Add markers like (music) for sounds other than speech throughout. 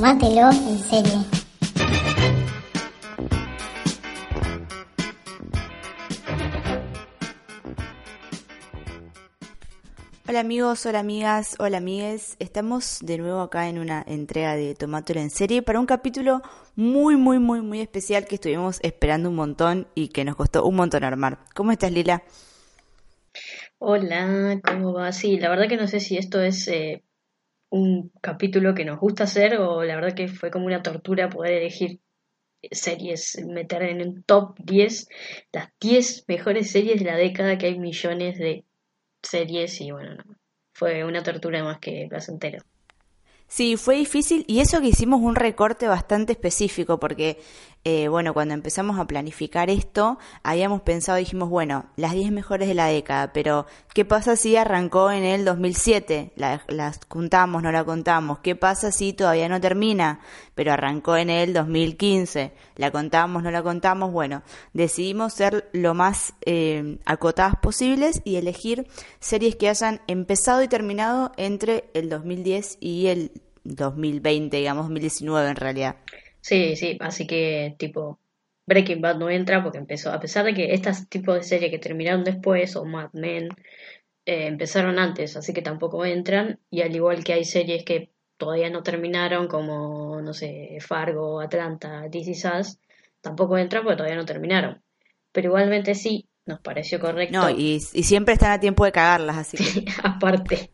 Tómatelo en serio. Hola amigos, hola amigas, hola amigues. Estamos de nuevo acá en una entrega de Tomátelo en serie para un capítulo muy, muy, muy, muy especial que estuvimos esperando un montón y que nos costó un montón armar. ¿Cómo estás, Lila? Hola, ¿cómo va? Sí, la verdad que no sé si esto es eh, un capítulo que nos gusta hacer o la verdad que fue como una tortura poder elegir series, meter en un top 10 las 10 mejores series de la década, que hay millones de series y bueno, fue una tortura más que placentero. Sí, fue difícil y eso que hicimos un recorte bastante específico porque eh, bueno, cuando empezamos a planificar esto, habíamos pensado, dijimos, bueno, las 10 mejores de la década, pero ¿qué pasa si arrancó en el 2007? La, las contamos, no la contamos. ¿Qué pasa si todavía no termina, pero arrancó en el 2015? ¿La contamos, no la contamos? Bueno, decidimos ser lo más eh, acotadas posibles y elegir series que hayan empezado y terminado entre el 2010 y el 2020, digamos, 2019 en realidad. Sí, sí, así que tipo Breaking Bad no entra porque empezó, a pesar de que estas tipos de series que terminaron después, o Mad Men, eh, empezaron antes, así que tampoco entran, y al igual que hay series que todavía no terminaron, como, no sé, Fargo, Atlanta, This tampoco entran porque todavía no terminaron. Pero igualmente sí, nos pareció correcto. No, y, siempre están a tiempo de cagarlas, así que. (laughs) aparte.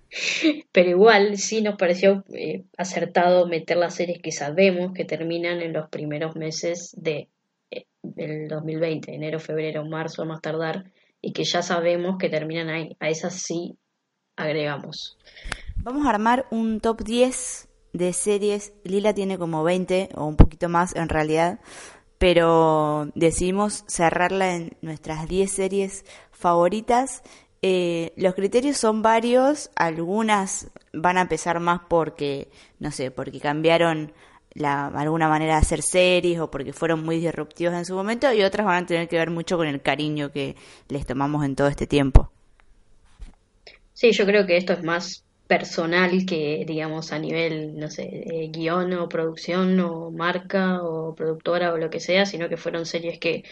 Pero igual sí nos pareció eh, acertado meter las series que sabemos que terminan en los primeros meses de eh, el 2020, enero, febrero, marzo, a más tardar, y que ya sabemos que terminan ahí. A esas sí agregamos. Vamos a armar un top 10 de series. Lila tiene como 20 o un poquito más en realidad pero decidimos cerrarla en nuestras 10 series favoritas. Eh, los criterios son varios, algunas van a pesar más porque, no sé, porque cambiaron la, alguna manera de hacer series o porque fueron muy disruptivos en su momento y otras van a tener que ver mucho con el cariño que les tomamos en todo este tiempo. Sí, yo creo que esto es más personal que, digamos, a nivel, no sé, eh, guion o producción o marca o productora o lo que sea, sino que fueron series que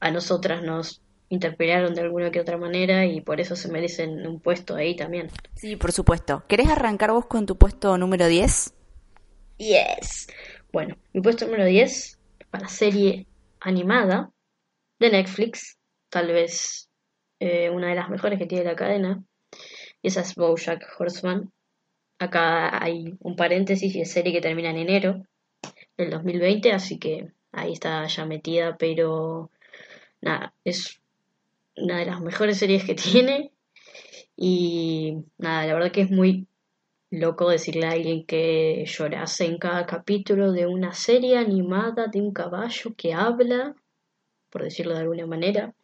a nosotras nos interpelaron de alguna que otra manera y por eso se merecen un puesto ahí también. Sí, por supuesto. ¿Querés arrancar vos con tu puesto número 10? Yes. Bueno, mi puesto número 10 para serie animada de Netflix, tal vez eh, una de las mejores que tiene la cadena, esa es Bojack Horseman. Acá hay un paréntesis y es serie que termina en enero del 2020, así que ahí está ya metida, pero nada, es una de las mejores series que (laughs) tiene y nada, la verdad que es muy loco decirle a alguien que llorase en cada capítulo de una serie animada de un caballo que habla, por decirlo de alguna manera.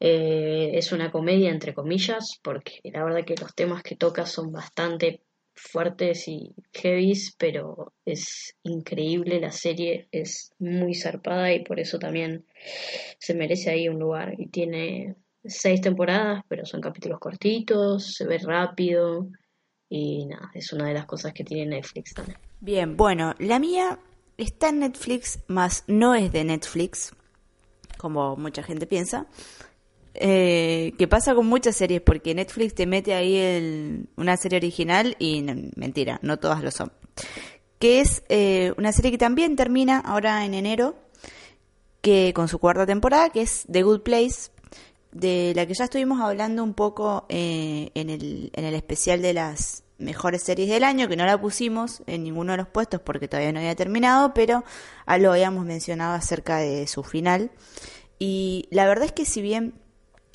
Eh, es una comedia entre comillas, porque la verdad que los temas que toca son bastante fuertes y heavies, pero es increíble la serie, es muy zarpada y por eso también se merece ahí un lugar. Y tiene seis temporadas, pero son capítulos cortitos, se ve rápido y nada, es una de las cosas que tiene Netflix también. Bien, bueno, la mía está en Netflix, más no es de Netflix, como mucha gente piensa eh, que pasa con muchas series, porque Netflix te mete ahí el, una serie original y mentira, no todas lo son. Que es eh, una serie que también termina ahora en enero, que con su cuarta temporada, que es The Good Place, de la que ya estuvimos hablando un poco eh, en, el, en el especial de las mejores series del año, que no la pusimos en ninguno de los puestos porque todavía no había terminado, pero lo habíamos mencionado acerca de su final. Y la verdad es que si bien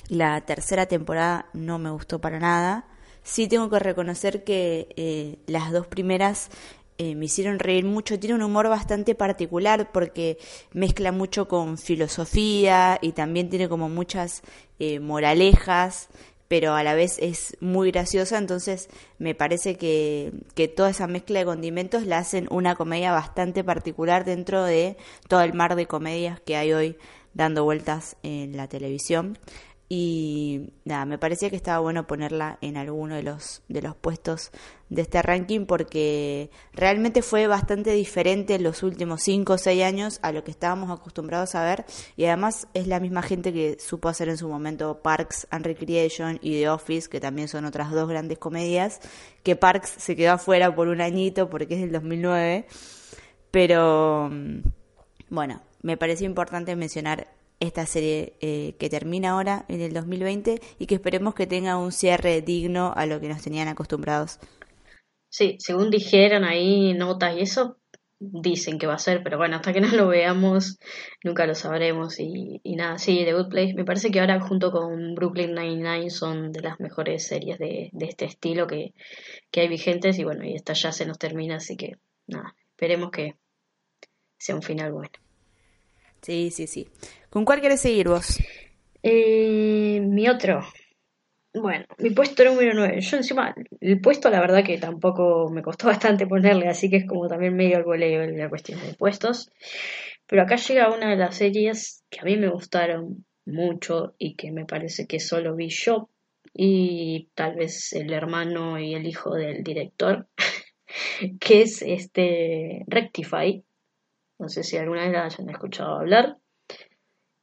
la tercera temporada no me gustó para nada. Sí tengo que reconocer que eh, las dos primeras eh, me hicieron reír mucho. Tiene un humor bastante particular porque mezcla mucho con filosofía y también tiene como muchas eh, moralejas, pero a la vez es muy graciosa. Entonces me parece que, que toda esa mezcla de condimentos la hacen una comedia bastante particular dentro de todo el mar de comedias que hay hoy dando vueltas en la televisión. Y nada, me parecía que estaba bueno ponerla en alguno de los, de los puestos de este ranking porque realmente fue bastante diferente en los últimos 5 o 6 años a lo que estábamos acostumbrados a ver. Y además es la misma gente que supo hacer en su momento Parks and Recreation y The Office, que también son otras dos grandes comedias, que Parks se quedó afuera por un añito porque es del 2009, pero mm, bueno, me pareció importante mencionar esta serie eh, que termina ahora en el 2020 y que esperemos que tenga un cierre digno a lo que nos tenían acostumbrados. Sí, según dijeron ahí notas y eso, dicen que va a ser, pero bueno, hasta que no lo veamos nunca lo sabremos y, nada, sí, The Good Place me parece que ahora junto con Brooklyn Nine-Nine son de las mejores series de, de este estilo que, que hay vigentes y bueno, y esta ya se nos termina, así que nada, esperemos que sea un final bueno. Sí, sí, sí. ¿Con cuál querés seguir vos? Eh, mi otro. Bueno, mi puesto número 9. Yo encima, el puesto la verdad que tampoco me costó (laughs) bastante ponerle, así que es como también medio al voleo la cuestión de puestos. Pero acá llega una de las series que a mí me gustaron mucho y que me parece que solo vi yo y tal vez el hermano y el hijo del director, (laughs) que es este Rectify, no sé si alguna vez la hayan escuchado hablar.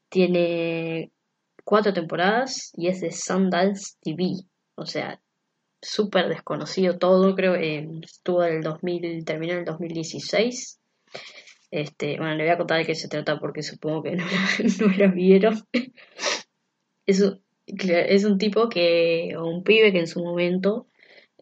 Tiene cuatro temporadas y es de Sundance TV. O sea, súper desconocido todo, creo. Eh, estuvo en el 2000, terminó en el 2016. Este, bueno, le voy a contar de qué se trata porque supongo que (laughs) no, no la vieron. es, es un tipo que, o un pibe que en su momento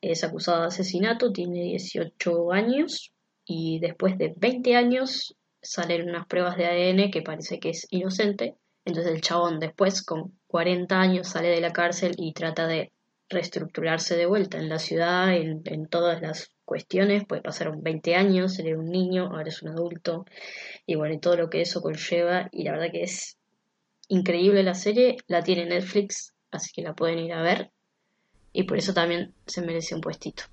es acusado de asesinato, tiene 18 años y después de 20 años salen unas pruebas de ADN que parece que es inocente. Entonces el chabón después, con 40 años, sale de la cárcel y trata de reestructurarse de vuelta en la ciudad, en, todas las cuestiones. Puede pasar 20 años, era un niño, ahora es un adulto. Y bueno, y todo lo que eso conlleva. Y la verdad que es increíble la serie. La tiene Netflix, así que la pueden ir a ver. Y por eso también se merece un puestito.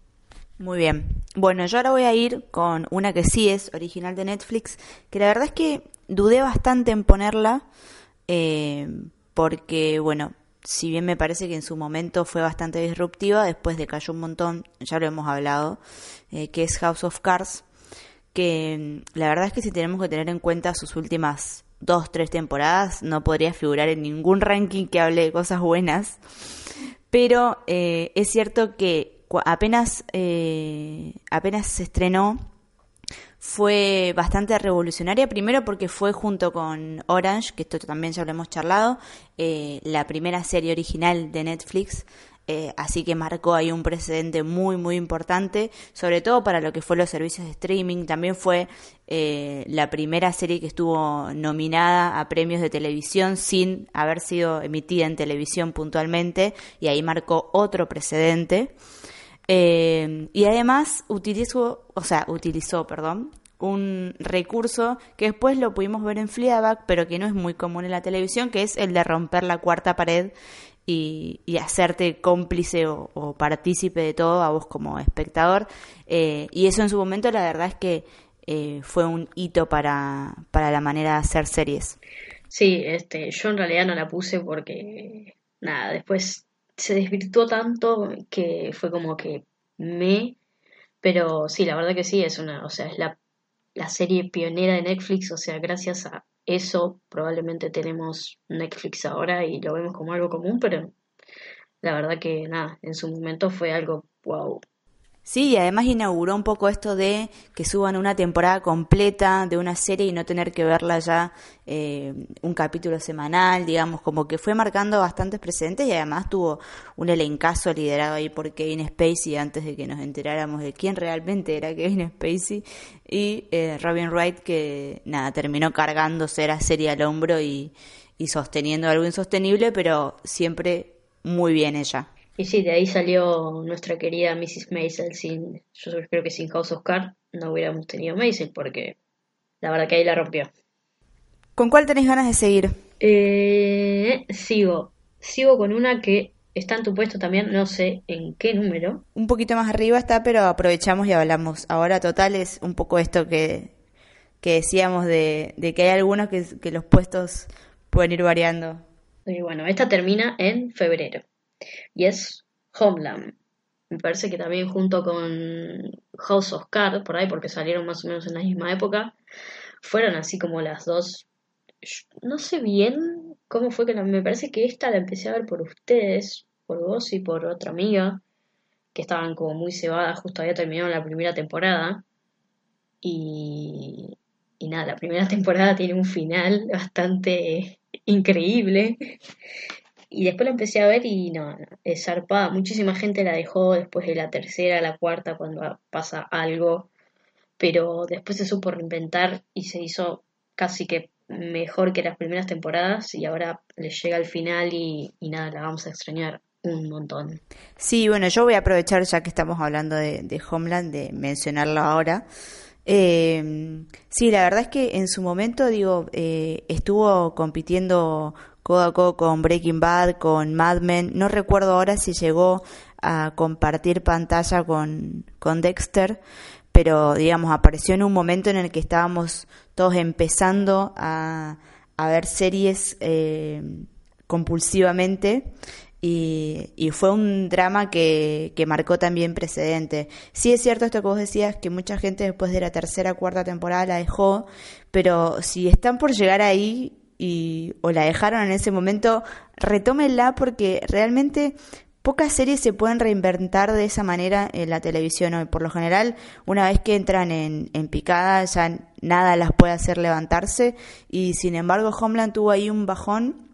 Muy bien. Bueno, yo ahora voy a ir con una que sí es original de Netflix, que la verdad es que dudé bastante en ponerla, eh, porque, bueno, si bien me parece que en su momento fue bastante disruptiva, después decayó un montón, ya lo hemos hablado, eh, que es House of Cards, que mm, la verdad es que si tenemos que tener en cuenta sus últimas dos, tres temporadas, no podría figurar en ningún ranking que hable de cosas buenas, pero eh, es cierto que apenas, eh, apenas se estrenó, fue bastante revolucionaria, primero porque fue junto con Orange, que esto también ya lo hemos charlado, eh, la primera serie original de Netflix, eh, así que marcó ahí un precedente muy, muy importante, sobre todo para lo que fue los servicios de streaming. También fue eh, la primera serie que estuvo nominada a premios de televisión sin haber sido emitida en televisión puntualmente, y ahí marcó otro precedente. Eh, y además utilizó, o sea, utilizó, perdón, un recurso que después lo pudimos ver en Fleabag, pero que no es muy común en la televisión, que es el de romper la cuarta pared y, hacerte cómplice o, partícipe de todo a vos como espectador. Eh, y eso en su momento la verdad es que eh, fue un hito para, para la manera de hacer series. Sí, este, yo en realidad no la puse porque, nada, después se desvirtuó tanto que fue como que me... Pero sí, la verdad que sí, es una, o sea, es la, la serie pionera de Netflix, o sea, gracias a eso probablemente tenemos Netflix ahora y lo vemos como algo común, pero la verdad que nada, en su momento fue algo wow, Sí, y además inauguró un poco esto de que suban una temporada completa de una serie y no tener que verla ya eh, un capítulo semanal, digamos, como que fue marcando bastantes precedentes y además tuvo un elencazo liderado ahí por Kevin Spacey antes de que nos enteráramos de quién realmente era Kevin Spacey y eh, Robin Wright que nada, terminó cargándose la serie al hombro y, y sosteniendo algo insostenible, pero siempre muy bien ella. Y sí, de ahí salió nuestra querida Mrs. Maisel. Sin, yo creo que sin House of Cards no hubiéramos tenido Maisel porque la verdad que ahí la rompió. ¿Con cuál tenés ganas de seguir? Eh, sigo. Sigo con una que está en tu puesto también, no sé en qué número. Un poquito más arriba está, pero aprovechamos y hablamos. Ahora total es un poco esto que, que decíamos de, de que hay algunos que, que los puestos pueden ir variando. Y bueno, esta termina en febrero. Y es Homeland. Me parece que también junto con House of Cards, por ahí, porque salieron más o menos en la misma época, fueron así como las dos. No sé bien cómo fue que la, me parece que esta la empecé a ver por ustedes, por vos y por otra amiga, que estaban como muy cebadas, justo había terminado la primera temporada. Y, y nada, la primera (laughs) temporada tiene un final bastante increíble. Y después la empecé a ver y no, no, es zarpada. Muchísima gente la dejó después de la tercera, la cuarta, cuando pasa algo. Pero después se supo reinventar y se hizo casi que mejor que las primeras temporadas y ahora le llega al final y, nada, la vamos a extrañar un montón. Sí, bueno, yo voy a aprovechar ya que estamos hablando de, de Homeland, de mencionarlo ahora. Eh, sí, la verdad es que en su momento, digo, eh, estuvo compitiendo codo con Breaking Bad, con Mad Men. No recuerdo ahora si llegó a compartir pantalla con, con Dexter, pero digamos, apareció en un momento en el que estábamos todos empezando a, a ver series eh, compulsivamente y, y, fue un drama que, que, marcó también precedente. Sí es cierto esto que vos decías, que mucha gente después de la tercera cuarta temporada la dejó, pero si están por llegar ahí y, o la dejaron en ese momento, retómenla porque realmente pocas series se pueden reinventar de esa manera en la televisión hoy. Por lo general, una vez que entran en, en picada, ya nada las puede hacer levantarse y sin embargo Homeland tuvo ahí un bajón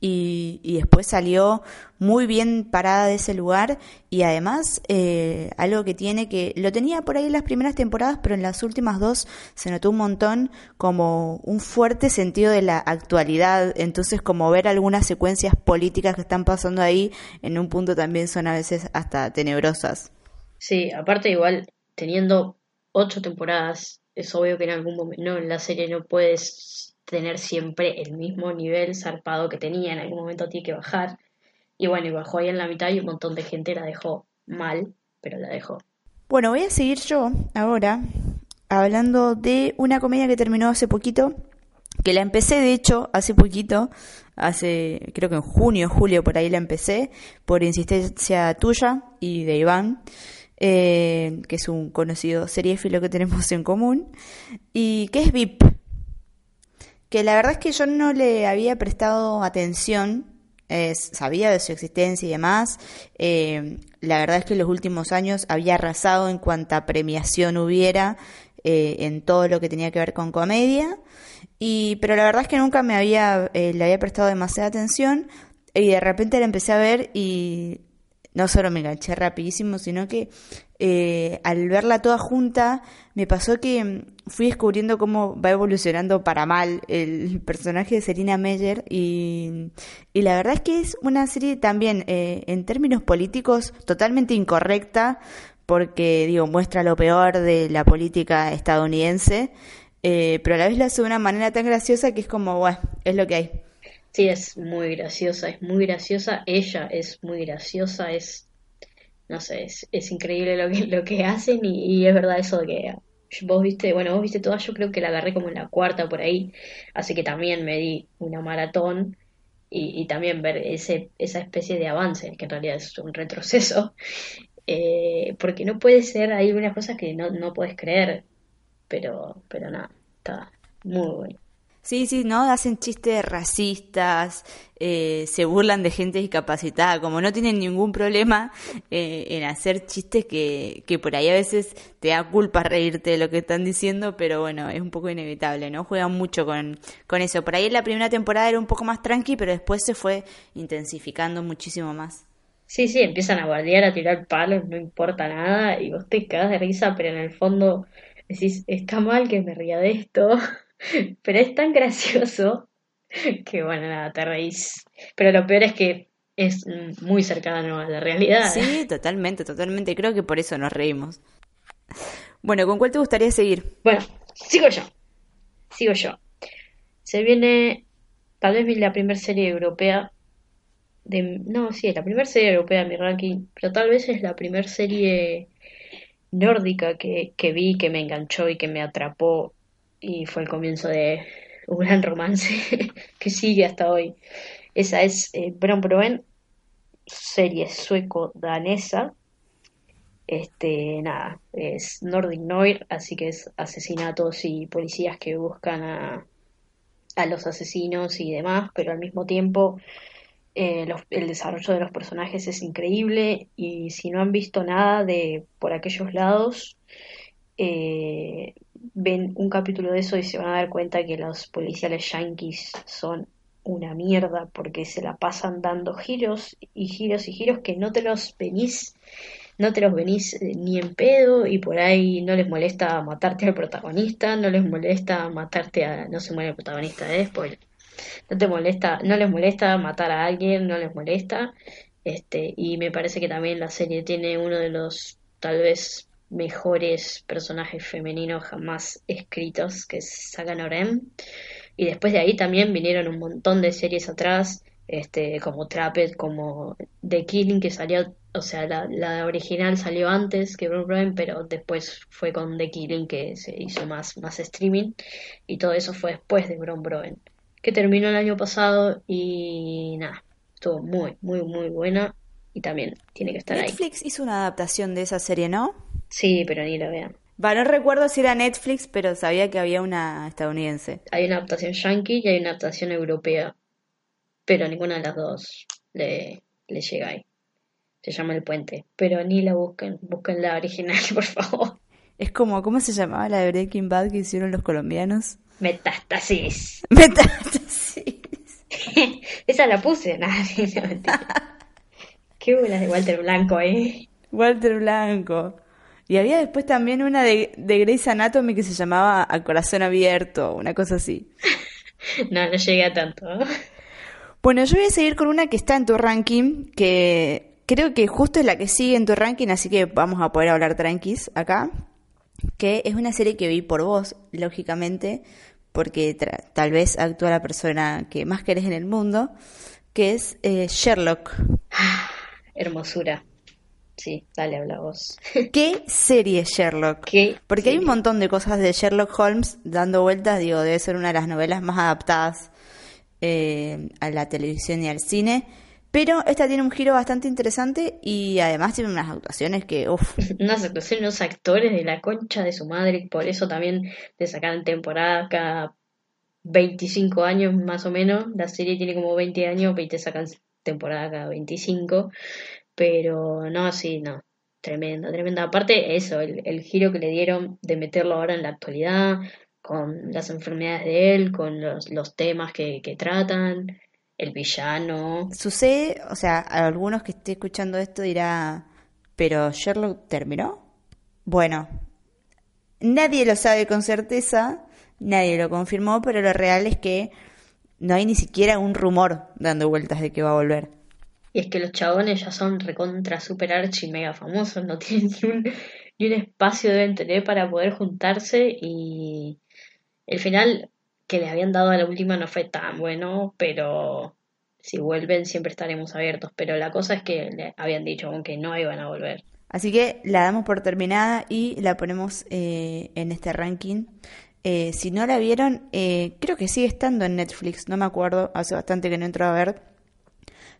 y, y, después salió muy bien parada de ese lugar y además eh, algo que tiene que lo tenía por ahí en las primeras temporadas pero en las últimas dos se notó un montón como un fuerte sentido de la actualidad. Entonces como ver algunas secuencias políticas que están pasando ahí en un punto también son a veces hasta tenebrosas. Sí aparte igual teniendo ocho temporadas es obvio que en algún momento no en la serie no puedes tener siempre el mismo nivel zarpado que tenía, en algún momento tiene que bajar. Y bueno, y bajó ahí en la mitad y un montón de gente la dejó mal, pero la dejó. Bueno, voy a seguir yo ahora hablando de una comedia que terminó hace poquito, que la empecé de hecho hace poquito, hace creo que en junio, julio por ahí la empecé, por insistencia tuya y de Iván. Eh, que es un conocido seriéfilo que tenemos en común, y que es VIP, que la verdad es que yo no le había prestado atención, eh, sabía de su existencia y demás. Eh, la verdad es que en los últimos años había arrasado en cuanta premiación hubiera eh, en todo lo que tenía que ver con comedia. Y, pero la verdad es que nunca me había, le había prestado demasiada atención y de repente la empecé a ver y no solo me enganché rapidísimo, sino que eh, al verla toda junta me pasó que mm, fui descubriendo cómo va evolucionando para mal el (laughs) personaje de Selina Meyer y, y la verdad es que es una serie también eh, en términos políticos totalmente incorrecta porque digo muestra lo peor de la política estadounidense eh, pero a la vez lo hace de una manera tan graciosa que es como bueno es lo que hay Sí, es muy graciosa, es muy graciosa. Ella es muy graciosa, es. No sé, es, es increíble lo que, lo que hacen y, es verdad eso de que vos viste, bueno, vos viste toda, yo creo que la agarré como en la cuarta por ahí, así que también me di una maratón y, y también ver ese, esa especie de avance, que en realidad es un retroceso, (laughs) eh, porque no puede ser, hay unas cosas que no, no puedes creer, pero, pero nada, está muy bueno. Sí, sí, ¿no? Hacen chistes racistas, eh, se burlan de gente discapacitada, como no tienen ningún problema eh, en hacer chistes que, que por ahí a veces te da culpa reírte de lo que están diciendo, pero bueno, es un poco inevitable, ¿no? Juegan mucho con, con eso. Por ahí en la primera temporada era un poco más tranqui, pero después se fue intensificando muchísimo más. Sí, sí, empiezan a guardiar, a tirar palos, no importa nada, y vos te cagas de risa, pero en el fondo decís, está mal que me ría de esto. (laughs) Pero es tan gracioso que, bueno, nada, te reís. Pero lo peor es que es muy cercano a la realidad. Sí, totalmente, totalmente. Creo que por eso nos reímos. Bueno, ¿con cuál te gustaría seguir? Bueno, sigo yo. Sigo yo. Se viene tal vez la primera serie europea de no, sí, es la primera serie europea de mi ranking, pero tal vez es la primera serie nórdica que, que vi, que me enganchó y que me atrapó y fue el comienzo de un gran romance (laughs) que sigue hasta hoy, Esa es eh, Bron serie sueco-danesa. Este, nada, es Nordic Noir, así que es asesinatos y policías que buscan a, a los asesinos y demás, pero al mismo tiempo eh, el desarrollo de los personajes es increíble y si no han visto nada de por aquellos lados, eh, ven un capítulo de eso y se van a dar cuenta que los policiales yankees son una mierda porque se la pasan dando giros y giros y giros que no te los venís no te los venís eh, ni en pedo y por ahí no les molesta matarte al protagonista, no les molesta matarte a no se muere el protagonista, ¿eh? Spoiler. No te molesta, no les molesta matar a alguien, no les molesta. Este, y me parece que también la serie tiene uno de los tal vez mejores personajes femeninos jamás escritos, que es Saga Norem. Y después de ahí también vinieron un montón de series atrás, este, como Trapped, como The Killing, que salió, o sea, la, la original salió antes que Bruce pero después fue con The Killing que se hizo más, más streaming, y todo eso fue después de Bron Broen, que terminó el año pasado y nada, estuvo muy, muy, muy buena y también tiene que estar ahí. Netflix hizo una adaptación de esa serie, ¿no? Sí, pero ni la vean. Va, no recuerdo si era Netflix, pero sabía que había una estadounidense. Hay una adaptación yankee y hay una adaptación europea, pero ninguna de las dos le, le llega ahí. Se llama El Puente, pero ni la busquen, busquen la original, (laughs) por favor. Es como, ¿cómo se llamaba la de Breaking Bad que hicieron los colombianos? Metástasis. (laughs) Metástasis. (laughs) Esa la puse, nada, Qué buena de Walter Blanco, eh. Walter Blanco. Y había después también una de, de Grey's Anatomy que se llamaba A Corazón Abierto, una cosa así. (laughs) no, no llegué a tanto. Bueno, yo voy a seguir con una que está en tu ranking, que creo que justo es la que sigue en tu ranking, así que vamos a poder hablar tranquis acá. Que es una serie que vi por vos, lógicamente, porque tal vez actúa la persona que más querés en el mundo, que es eh, Sherlock. Hermosura. Sí, dale, habla vos. (laughs) ¿Qué serie Sherlock? Porque hay un montón de cosas de Sherlock Holmes dando vueltas, digo, debe ser una de las novelas más adaptadas eh, a la televisión y al cine. Pero esta tiene un giro bastante interesante y además tiene unas actuaciones que, uff. (laughs) unas actuaciones, unos actores de la concha de su madre, por eso también le sacan temporada cada 25 años más o menos. La serie tiene como 20 años y te sacan temporada cada 25. Pero no, sí, no. Tremendo, tremendo. Aparte, eso, el, el giro que le dieron de meterlo ahora en la actualidad, con las enfermedades de él, con los, los temas que, que tratan, el villano. Sucede, o sea, a algunos que esté escuchando esto dirá, pero Sherlock terminó. Bueno, nadie lo sabe con certeza, nadie lo confirmó, pero lo real es que no hay ni siquiera un rumor dando vueltas de que va a volver. Y es que los chabones ya son recontra super archi mega famosos, no (laughs) tienen ni un, ni un espacio deben tener para poder juntarse y el final que les habían dado a la última no fue tan bueno, pero si vuelven siempre estaremos abiertos. Pero la cosa es que le habían dicho que no iban a volver. Así que la damos por terminada y la ponemos eh, en este ranking. Eh, si no la vieron, eh, creo que sigue estando en Netflix, no me acuerdo, hace bastante que no entro a ver.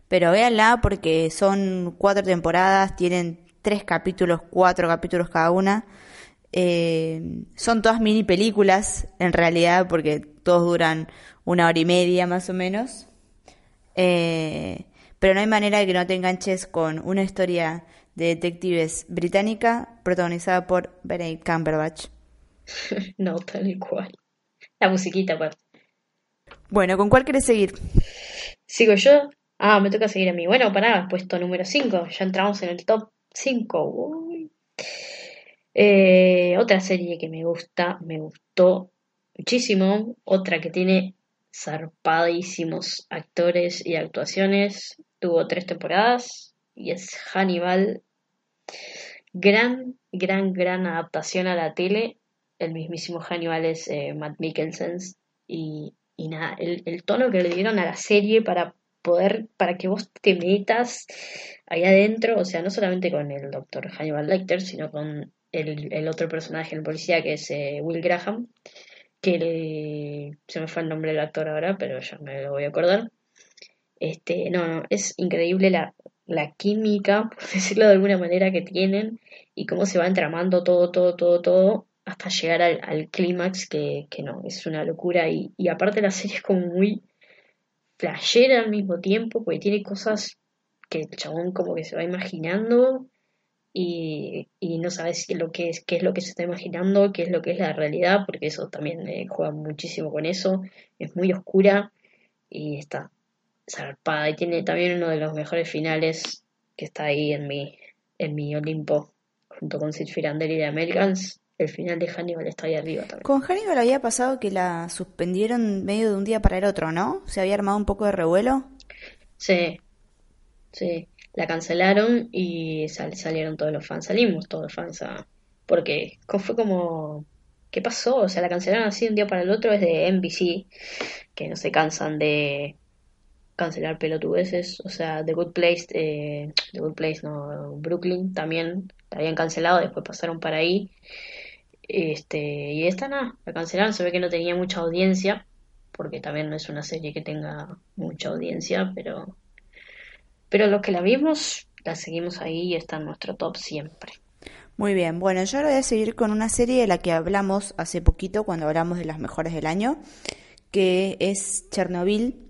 Pero véanla porque son cuatro temporadas, tienen tres capítulos, cuatro capítulos cada una. Eh, son todas mini películas, en realidad, porque todos duran una hora y media más o menos. Eh, pero no hay manera de que no te enganches con una historia de detectives británica protagonizada por Benedict Cumberbatch. (laughs) no, tal cual. La musiquita, aparte. Bueno, ¿con cuál quieres seguir? Sigo yo. Ah, me toca seguir a mí. Bueno, pará, puesto número 5. Ya entramos en el top 5. Eh, otra serie que me gusta, me gustó muchísimo. Otra que tiene zarpadísimos actores y actuaciones. Tuvo tres temporadas y es Hannibal. Gran, gran, gran adaptación a la tele. El mismísimo Hannibal es eh, Matt Mikkelsen. Y, y nada, el, el tono que le dieron a la serie para poder, para que vos te metas ahí adentro, o sea, no solamente con el doctor Hannibal Lecter, sino con el, otro personaje, el policía, que es eh, Will Graham, que se me fue el nombre del actor ahora, pero ya me lo voy a acordar. Este, no, no, es increíble la, la química, (laughs) por decirlo de alguna manera, que tienen y cómo se va entramando todo, todo, todo, todo hasta llegar al, al clímax que, que no, es una locura y, y aparte la serie es como muy flashera al mismo tiempo, porque tiene cosas que el chabón como que se va imaginando y, y no sabes lo que es, qué es lo que se está imaginando, qué es lo que es la realidad, porque eso también eh, juega muchísimo con eso, es muy oscura y está zarpada y tiene también uno de los mejores finales que está ahí en mi, en mi Olimpo, junto con Sid Firandelli de Americans, el final de Hannibal está ahí arriba también. Con Hannibal había pasado que la suspendieron medio de un día para el otro, ¿no? Se había armado un poco de revuelo. Sí, sí, la cancelaron y sal- salieron todos los fans, salimos todos los fans a... Porque fue como... ¿Qué pasó? O sea, la cancelaron así de un día para el otro, es de NBC, que no se cansan de cancelar pelotudeces. O sea, The Good Place, eh, The Good Place, no, Brooklyn también la habían cancelado, después pasaron para ahí. Este, y esta nada, la cancelaron, se ve que no tenía mucha audiencia, porque también no es una serie que tenga mucha audiencia, pero, pero los que la vimos, la seguimos ahí y está en nuestro top siempre. Muy bien, bueno, yo ahora voy a seguir con una serie de la que hablamos hace poquito cuando hablamos de las mejores del año, que es Chernobyl,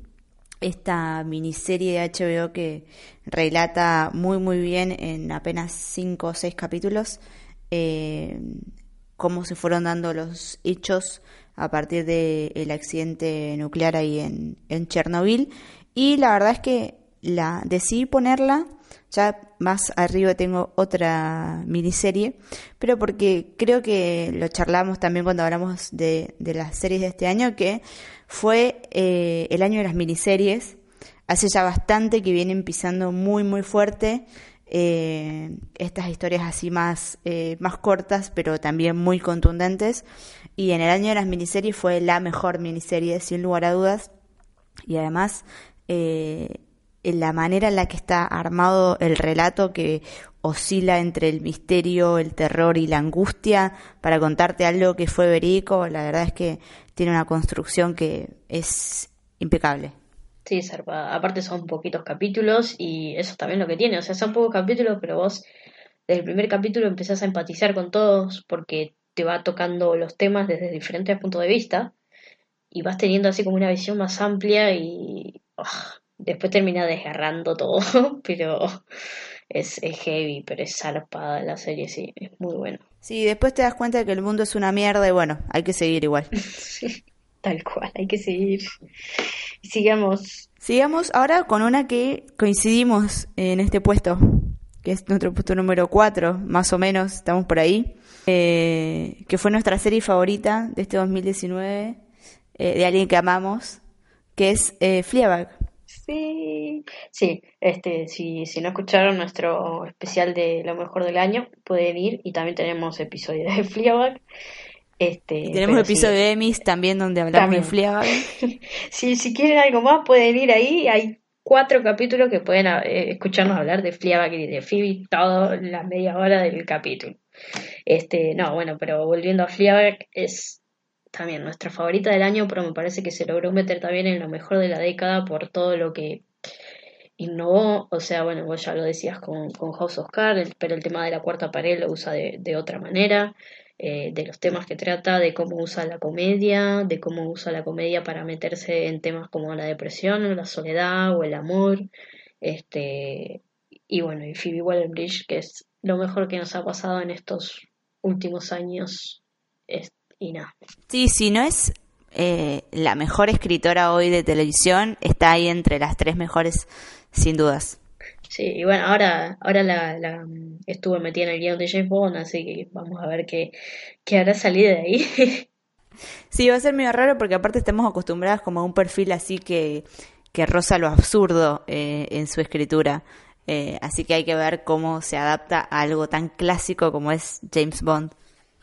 esta miniserie de HBO que relata muy muy bien en apenas 5 o 6 capítulos eh, cómo se fueron dando los hechos a partir del accidente nuclear ahí en, en Chernobyl. Y la verdad es que la decidí ponerla, ya más arriba tengo otra miniserie, pero porque creo que lo charlamos también cuando hablamos de, de las series de este año, que fue eh, el año de las miniseries. Hace ya bastante que vienen pisando muy muy fuerte eh, estas historias así más, eh, más cortas, pero también muy contundentes. Y en el año de las miniseries fue la mejor miniserie, sin lugar a dudas. Y además, eh, en la manera en la que está armado el relato, que oscila entre el misterio, el terror y la angustia, para contarte algo que fue verídico, la verdad es que tiene una construcción que es impecable. Sí, zarpada. Aparte son poquitos capítulos y eso también lo que tiene. O sea, son pocos capítulos, pero vos desde el primer capítulo empezás a empatizar con todos porque te va tocando los temas desde diferentes puntos de vista y vas teniendo así como una visión más amplia y ugh, después termina desgarrando todo, (laughs) pero es, es heavy, pero es zarpada la serie, sí, es muy bueno. Sí, después te das cuenta de que el mundo es una mierda y bueno, hay que seguir igual. (laughs) Tal cual, hay que seguir. Sigamos. Sigamos ahora con una que coincidimos en este puesto, que es nuestro puesto número 4, más o menos, estamos por ahí, eh, que fue nuestra serie favorita de este 2019, eh, de alguien que amamos, que es eh, Fleabag. Sí, sí, este, si, si no escucharon nuestro especial de lo mejor del año, pueden ir y también tenemos episodio de (laughs) Fleabag. Este, Y tenemos episodio sí, de Emmys también donde hablamos de Fleabag. (laughs) Si, si quieren algo más, pueden ir ahí. Hay cuatro capítulos que pueden eh, escucharnos hablar de Fleabag y de Phoebe, todo la media hora del capítulo. Este, no, bueno, pero volviendo a Fleabag, es también nuestra favorita del año, pero me parece que se logró meter también en lo mejor de la década por todo lo que innovó. O sea, bueno, vos ya lo decías con, con House of Cards, pero el tema de la cuarta pared lo usa de, de otra manera. Eh, de los temas que trata, de cómo usa la comedia, de cómo usa la comedia para meterse en temas como la depresión, o la soledad o el amor. Este, y bueno, y Phoebe Waller-Bridge, que es lo mejor que nos ha pasado en estos últimos años. Es, y nada. Sí, si no es eh, la mejor escritora hoy de televisión, está ahí entre las tres mejores, sin dudas. Sí, y bueno, ahora, ahora la, la estuve metida en el guion de James Bond, así que vamos a ver qué, qué hará salir de ahí. (laughs) Sí, va a ser medio raro porque aparte estamos acostumbradas como a un perfil así que, que roza lo absurdo eh, en su escritura. Eh, así que hay que ver cómo se adapta a algo tan clásico como es James Bond.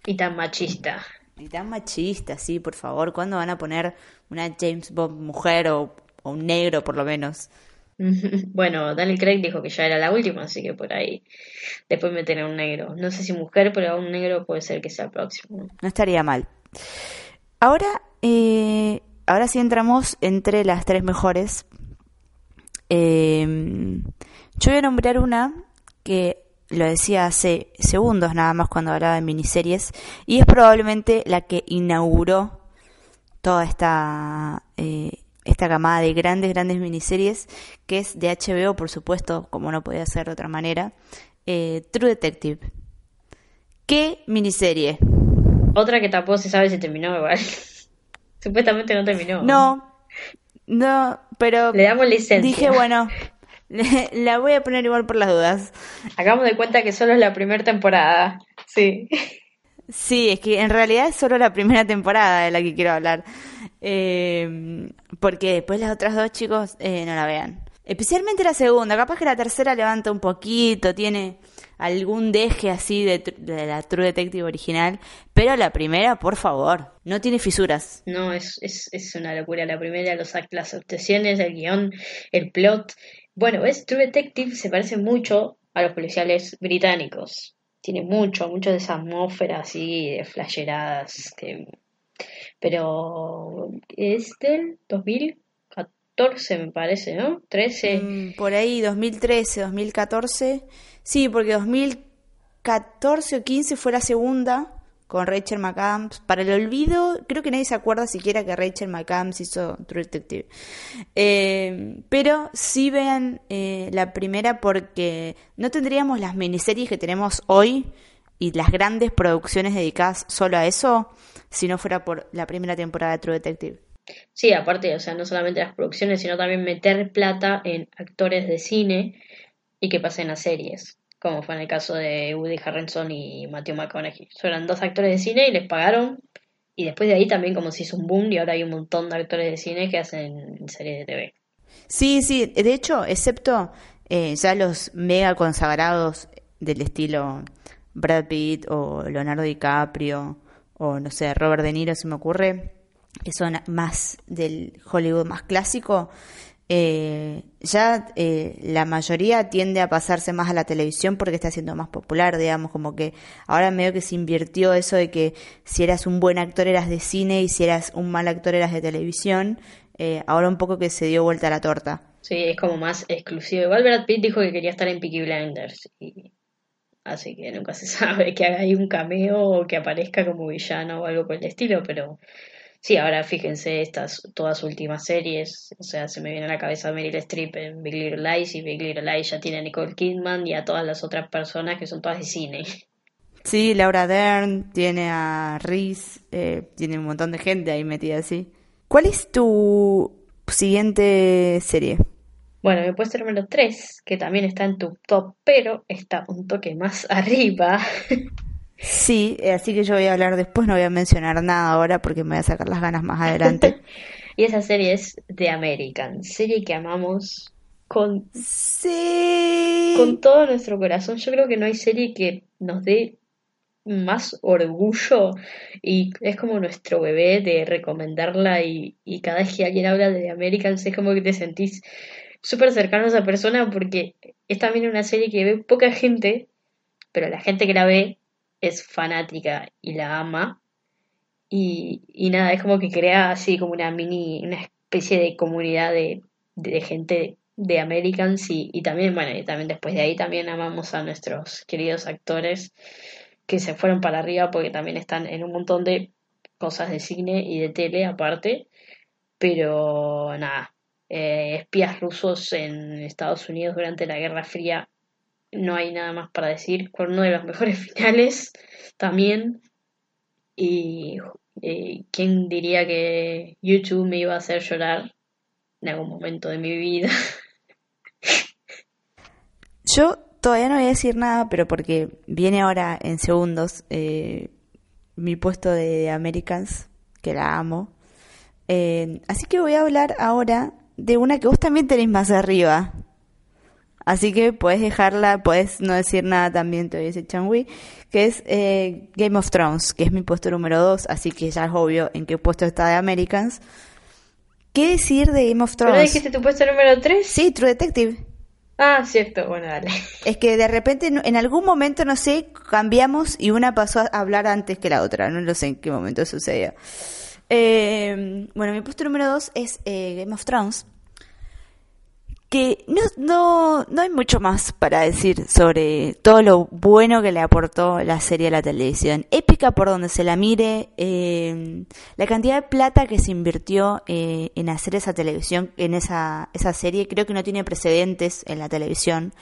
y tan machista. Y tan machista, sí, por favor. ¿Cuándo van a poner una James Bond mujer o, o un negro por lo menos? (laughs) Bueno, Daniel Craig dijo que ya era la última, así que por ahí después meter a un negro. No sé si mujer, pero a un negro puede ser que sea el próximo. ¿no? Estaría mal. Ahora, eh, ahora sí entramos entre las tres mejores. Eh, yo voy a nombrar una que lo decía hace segundos nada más cuando hablaba de miniseries y es probablemente la que inauguró toda esta eh, esta camada de grandes grandes miniseries que es de HBO por supuesto como no podía ser de otra manera eh, True Detective qué miniserie Otra que tampoco se sabe si terminó igual. (laughs) Supuestamente no terminó. no no pero Le damos licencia. dije bueno la voy a poner igual por las dudas Hagamos de cuenta que solo es la primera temporada. Sí. Sí, es que en realidad es solo la primera temporada de la que quiero hablar. Eh, porque después las otras dos, chicos, eh, no la vean. Especialmente la segunda, capaz que la tercera levanta un poquito, tiene algún deje así de, de la True Detective original, pero la primera, por favor, no tiene fisuras. No, es, es, es una locura. La primera, los las actuaciones, el guion, el plot. Bueno, ves, True Detective se parece mucho a los policiales británicos. Tiene mucho, mucho de esa atmósfera así, de flasheradas. Que... Pero es del 2014, me parece, ¿no? 13. Mm, por ahí, 2013, 2014. Sí, porque 2014 o 15 fue la segunda con Rachel McAdams. Para el olvido, creo que nadie se acuerda siquiera que Rachel McAdams hizo True Detective. Eh, pero sí vean eh, la primera porque no tendríamos las miniseries que tenemos hoy y las grandes producciones dedicadas solo a eso si no fuera por la primera temporada de True Detective. Sí, aparte, o sea, no solamente las producciones, sino también meter plata en actores de cine y que pasen a series, como fue en el caso de Woody Harrelson y Matthew McConaughey. Eran dos actores de cine y les pagaron, y después de ahí también como se hizo un boom y ahora hay un montón de actores de cine que hacen series de TV. Sí, sí, de hecho, excepto eh, ya los mega consagrados del estilo Brad Pitt o Leonardo DiCaprio o no sé, Robert De Niro se me ocurre, que son más del Hollywood más clásico, eh, ya eh, la mayoría tiende a pasarse más a la televisión porque está siendo más popular, digamos, como que ahora medio que se invirtió eso de que si eras un buen actor eras de cine y si eras un mal actor eras de televisión, eh, ahora un poco que se dio vuelta la torta. Sí, es como más exclusivo. Igual Brad Pitt dijo que quería estar en Peaky Blinders, y... así que nunca se (laughs) sabe que haga ahí un cameo o que aparezca como villano o algo por el estilo, pero Sí, ahora fíjense estas todas últimas series, o sea, se me viene a la cabeza Meryl Streep en Big Little Lies y Big Little Lies ya tiene a Nicole Kidman y a todas las otras personas que son todas de cine. Sí, Laura Dern, tiene a Reese, eh, tiene un montón de gente ahí metida así. ¿Cuál es tu siguiente serie? Bueno, mi puesto número 3, que también está en tu top, pero está un toque más (laughs) arriba. Sí, así que yo voy a hablar después, no voy a mencionar nada ahora porque me voy a sacar las ganas más adelante. (laughs) y esa serie es The American, serie que amamos con, Sí. con todo nuestro corazón. Yo creo que no hay serie que nos dé más orgullo y es como nuestro bebé de recomendarla y, y cada vez que alguien habla de The Americans es como que te sentís súper cercano a esa persona porque es también una serie que ve poca gente, pero la gente que la ve es fanática y la ama. Y, y nada, es como que crea así como una mini, una especie de comunidad de, de gente de Americans y, y también, bueno, y también después de ahí también amamos a nuestros queridos actores que se fueron para arriba porque también están en un montón de cosas de cine y de tele aparte. Pero nada, eh, espías rusos en Estados Unidos durante la Guerra Fría no hay nada más para decir, con uno de los mejores (laughs) finales también. Y eh, quién diría que YouTube me iba a hacer llorar en algún momento de mi vida. (laughs) Yo todavía no voy a decir nada, pero porque viene ahora en segundos eh, mi puesto de Americans, que la amo. Eh, así que voy a hablar ahora de una que vos también tenés más arriba. Así que puedes dejarla, puedes no decir nada también, te voy a decir Changui, que es eh, Game of Thrones, que es mi puesto número 2, así que ya es obvio en qué puesto está de Americans. ¿Qué decir de Game of ¿Pero Thrones? dijiste tu puesto número 3? Sí, True Detective. Ah, cierto, bueno, dale. (laughs) Es que de repente en algún momento, no sé, cambiamos y una pasó a hablar antes que la otra. No lo sé en qué momento sucedió. Eh, bueno, mi puesto número 2 es eh, Game of Thrones. Que no, no, no hay mucho más para decir sobre todo lo bueno que le aportó la serie a la televisión. Épica por donde se la mire, eh, la cantidad de plata que se invirtió eh, en hacer esa televisión, en esa, esa serie, creo que no tiene precedentes en la televisión.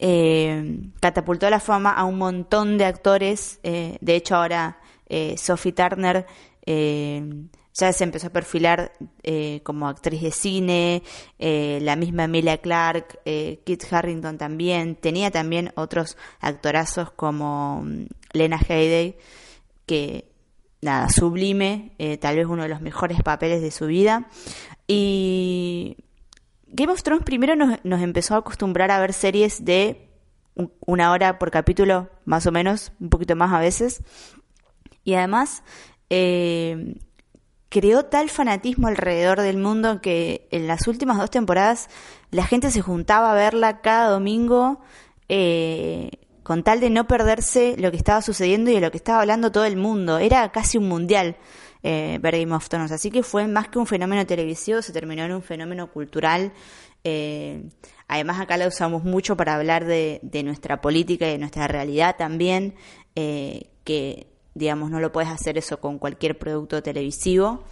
Eh, catapultó la fama a un montón de actores, de hecho ahora Sophie Turner ya se empezó a perfilar eh, como actriz de cine, eh, la misma Emilia Clark, eh, Kit Harrington también, tenía también otros actorazos como mm, Lena Headey, que nada, sublime, tal vez uno de los mejores papeles de su vida. Y Game of Thrones primero nos, nos empezó a acostumbrar a ver series de una hora por capítulo, más o menos, un poquito más a veces. Y además, eh, creó tal fanatismo alrededor del mundo que en las últimas dos temporadas la gente se juntaba a verla cada domingo eh, con tal de no perderse lo que estaba sucediendo y de lo que estaba hablando todo el mundo. Era casi un mundial eh, ver Game así que fue más que un fenómeno televisivo, se terminó en un fenómeno cultural. Eh, además acá la usamos mucho para hablar de, de nuestra política y de nuestra realidad también, que digamos, no lo puedes hacer eso con cualquier producto televisivo.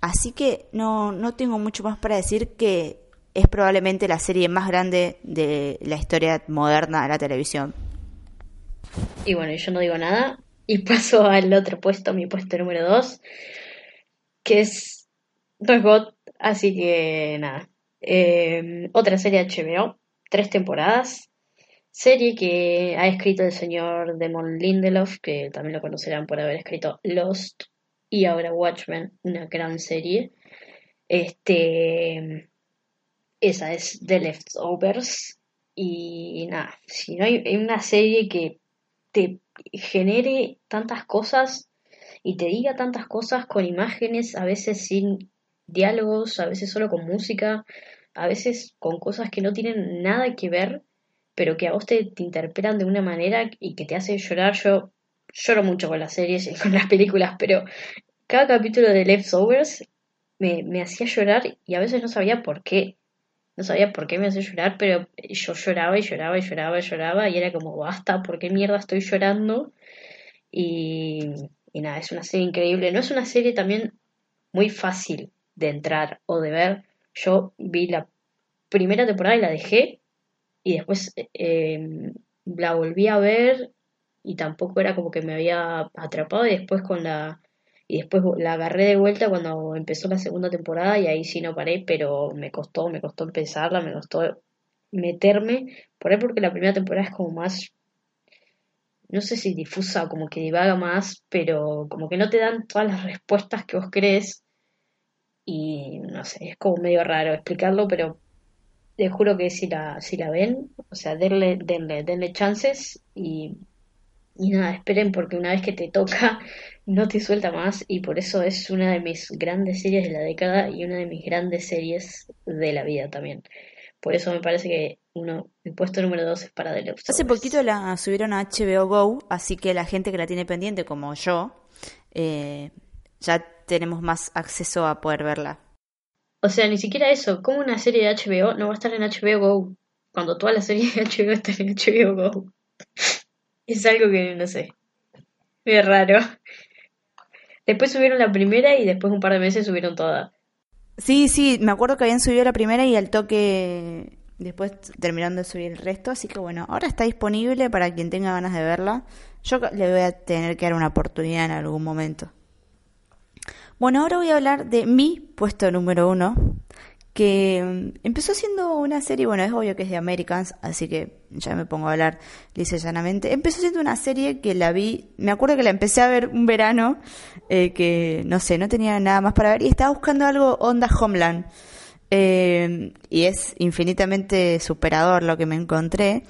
Así que no, no tengo mucho más para decir que es probablemente la serie más grande de la historia moderna de la televisión. Y bueno, yo no digo nada y (laughs) paso al otro puesto, mi puesto número 2, que es God, así que nada. Eh, otra serie HBO, tres temporadas, Serie que ha escrito el señor Demon Lindelof, que también lo conocerán por haber escrito Lost y ahora Watchmen, una gran serie. Este, esa es The Leftovers. Y nada, si no hay, una serie que te genere tantas cosas y te diga tantas cosas con imágenes, a veces sin diálogos, a veces solo con música, a veces con cosas que no tienen nada que ver pero que a vos te, interpretan de una manera y que te hace llorar. Yo lloro mucho con las series y con las películas, pero cada capítulo de Leftovers me, me hacía llorar y a veces no sabía por qué. No sabía por qué me hacía llorar, pero yo lloraba y lloraba y lloraba y lloraba y era como, basta, ¿por qué mierda estoy llorando? Y, y nada, es una serie increíble. No es una serie también muy fácil de entrar o de ver. Yo vi la primera temporada y la dejé y después em, la volví a ver y tampoco era como que me había atrapado y después con la y después la agarré de vuelta cuando empezó la segunda temporada y ahí sí no paré, pero me costó, me costó empezarla, me costó meterme, por ahí porque la primera temporada es como más no sé si difusa o como que divaga más, pero como que no te dan todas las respuestas que vos crees y no sé, es como medio raro explicarlo, pero les juro que si la, si la ven, o sea, denle, denle, denle chances y, y nada, esperen porque una vez que te toca (laughs) no te suelta más y por eso es una de mis grandes series de la década y una de mis grandes series de la vida también. Por eso me parece que uno, el puesto número dos es para The Hace poquito la subieron a HBO Go, así que la gente que la tiene pendiente como yo, eh, ya tenemos más acceso a poder verla. O sea, ni siquiera eso. Como una serie de HBO no va a estar en HBO Go? Cuando toda la serie de HBO está en HBO Go. (laughs) es algo que no sé. Es raro. Después subieron la primera y después un par de meses subieron toda. Sí, sí, me acuerdo que habían subido la primera y al toque después terminaron de subir el resto, así que bueno, ahora está disponible para quien tenga ganas de verla. Yo le voy a tener que dar una oportunidad en algún momento. Bueno, ahora voy a hablar de mi puesto número uno, que mm, empezó siendo una serie, bueno, es obvio que es de Americans, así que ya me pongo a hablar lisa llanamente. Empezó siendo una serie que la vi, me acuerdo que la empecé a ver un verano, eh, que no sé, no tenía nada más para ver y estaba buscando algo onda Homeland. Eh, y es infinitamente superador lo que me encontré.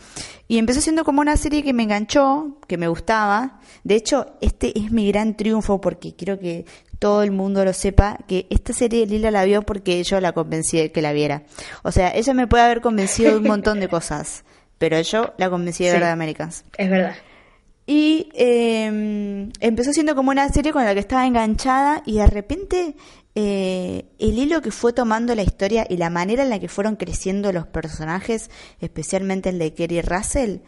Y empezó siendo como una serie que me enganchó, que me gustaba. De hecho, este es mi gran triunfo porque quiero que todo el mundo lo sepa, que esta serie Lila la vio porque yo la convencí de que la viera. O sea, ella me puede haber convencido de un montón de cosas, pero yo la convencí de ver de Americans. Es verdad. Y em, empezó siendo como una serie con la que estaba enganchada y de repente eh, el hilo que fue tomando la historia y la manera en la que fueron creciendo los personajes, especialmente el de Kerry Russell,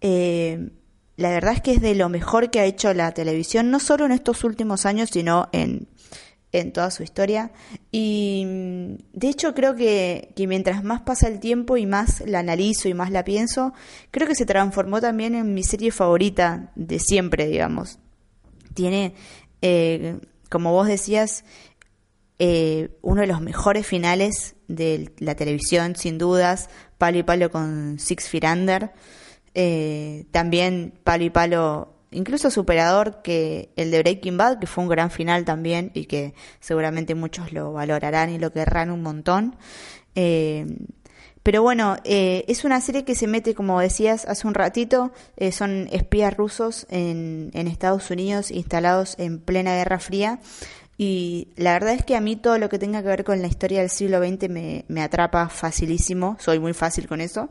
eh, la verdad es que es de lo mejor que ha hecho la televisión, no solo en estos últimos años, sino en, en toda su historia. Y de hecho creo que, que, mientras más pasa el tiempo y más la analizo y más la pienso, creo que se transformó también en mi serie favorita de siempre, digamos. Tiene, eh, como vos decías, eh, uno de los mejores finales de la televisión, sin dudas, palo y palo con Six Feet Under. Eh, también palo y palo, incluso superador que el de Breaking Bad, que fue un gran final también y que seguramente muchos lo valorarán y lo querrán un montón. Eh, pero bueno, eh, es una serie que se mete, como decías hace un ratito, son espías rusos en, en Estados Unidos instalados en plena Guerra Fría. Y la verdad es que a mí todo lo que tenga que ver con la historia del siglo XX me, me atrapa facilísimo, soy muy fácil con eso.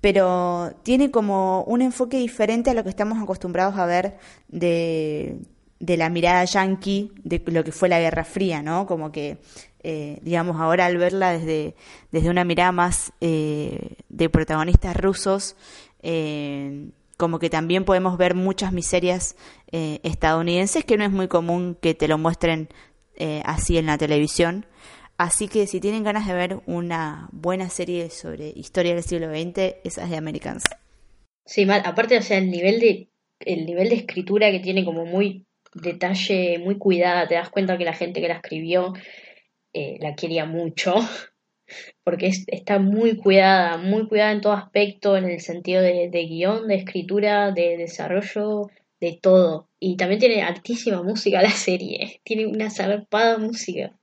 Pero tiene como un enfoque diferente a lo que estamos acostumbrados a ver de, la mirada yankee de lo que fue la Guerra Fría, ¿no? Como que, eh, digamos, ahora al verla desde, desde una mirada más eh, de protagonistas rusos, eh, como que también podemos ver muchas miserias estadounidenses que no es muy común que te lo muestren así en la televisión. Así que si tienen ganas de ver una buena serie sobre historia del siglo XX, esa es de Americans. Sí. Aparte, o sea, el nivel de el nivel de escritura que tiene como muy detalle, muy cuidada, te das cuenta que la gente que la escribió eh, la quería mucho, (laughs) porque está muy cuidada, muy cuidada en todo aspecto, en el sentido de, de guion, de escritura, de desarrollo, de todo. Y también tiene altísima música la serie, (laughs) tiene una zarpada música.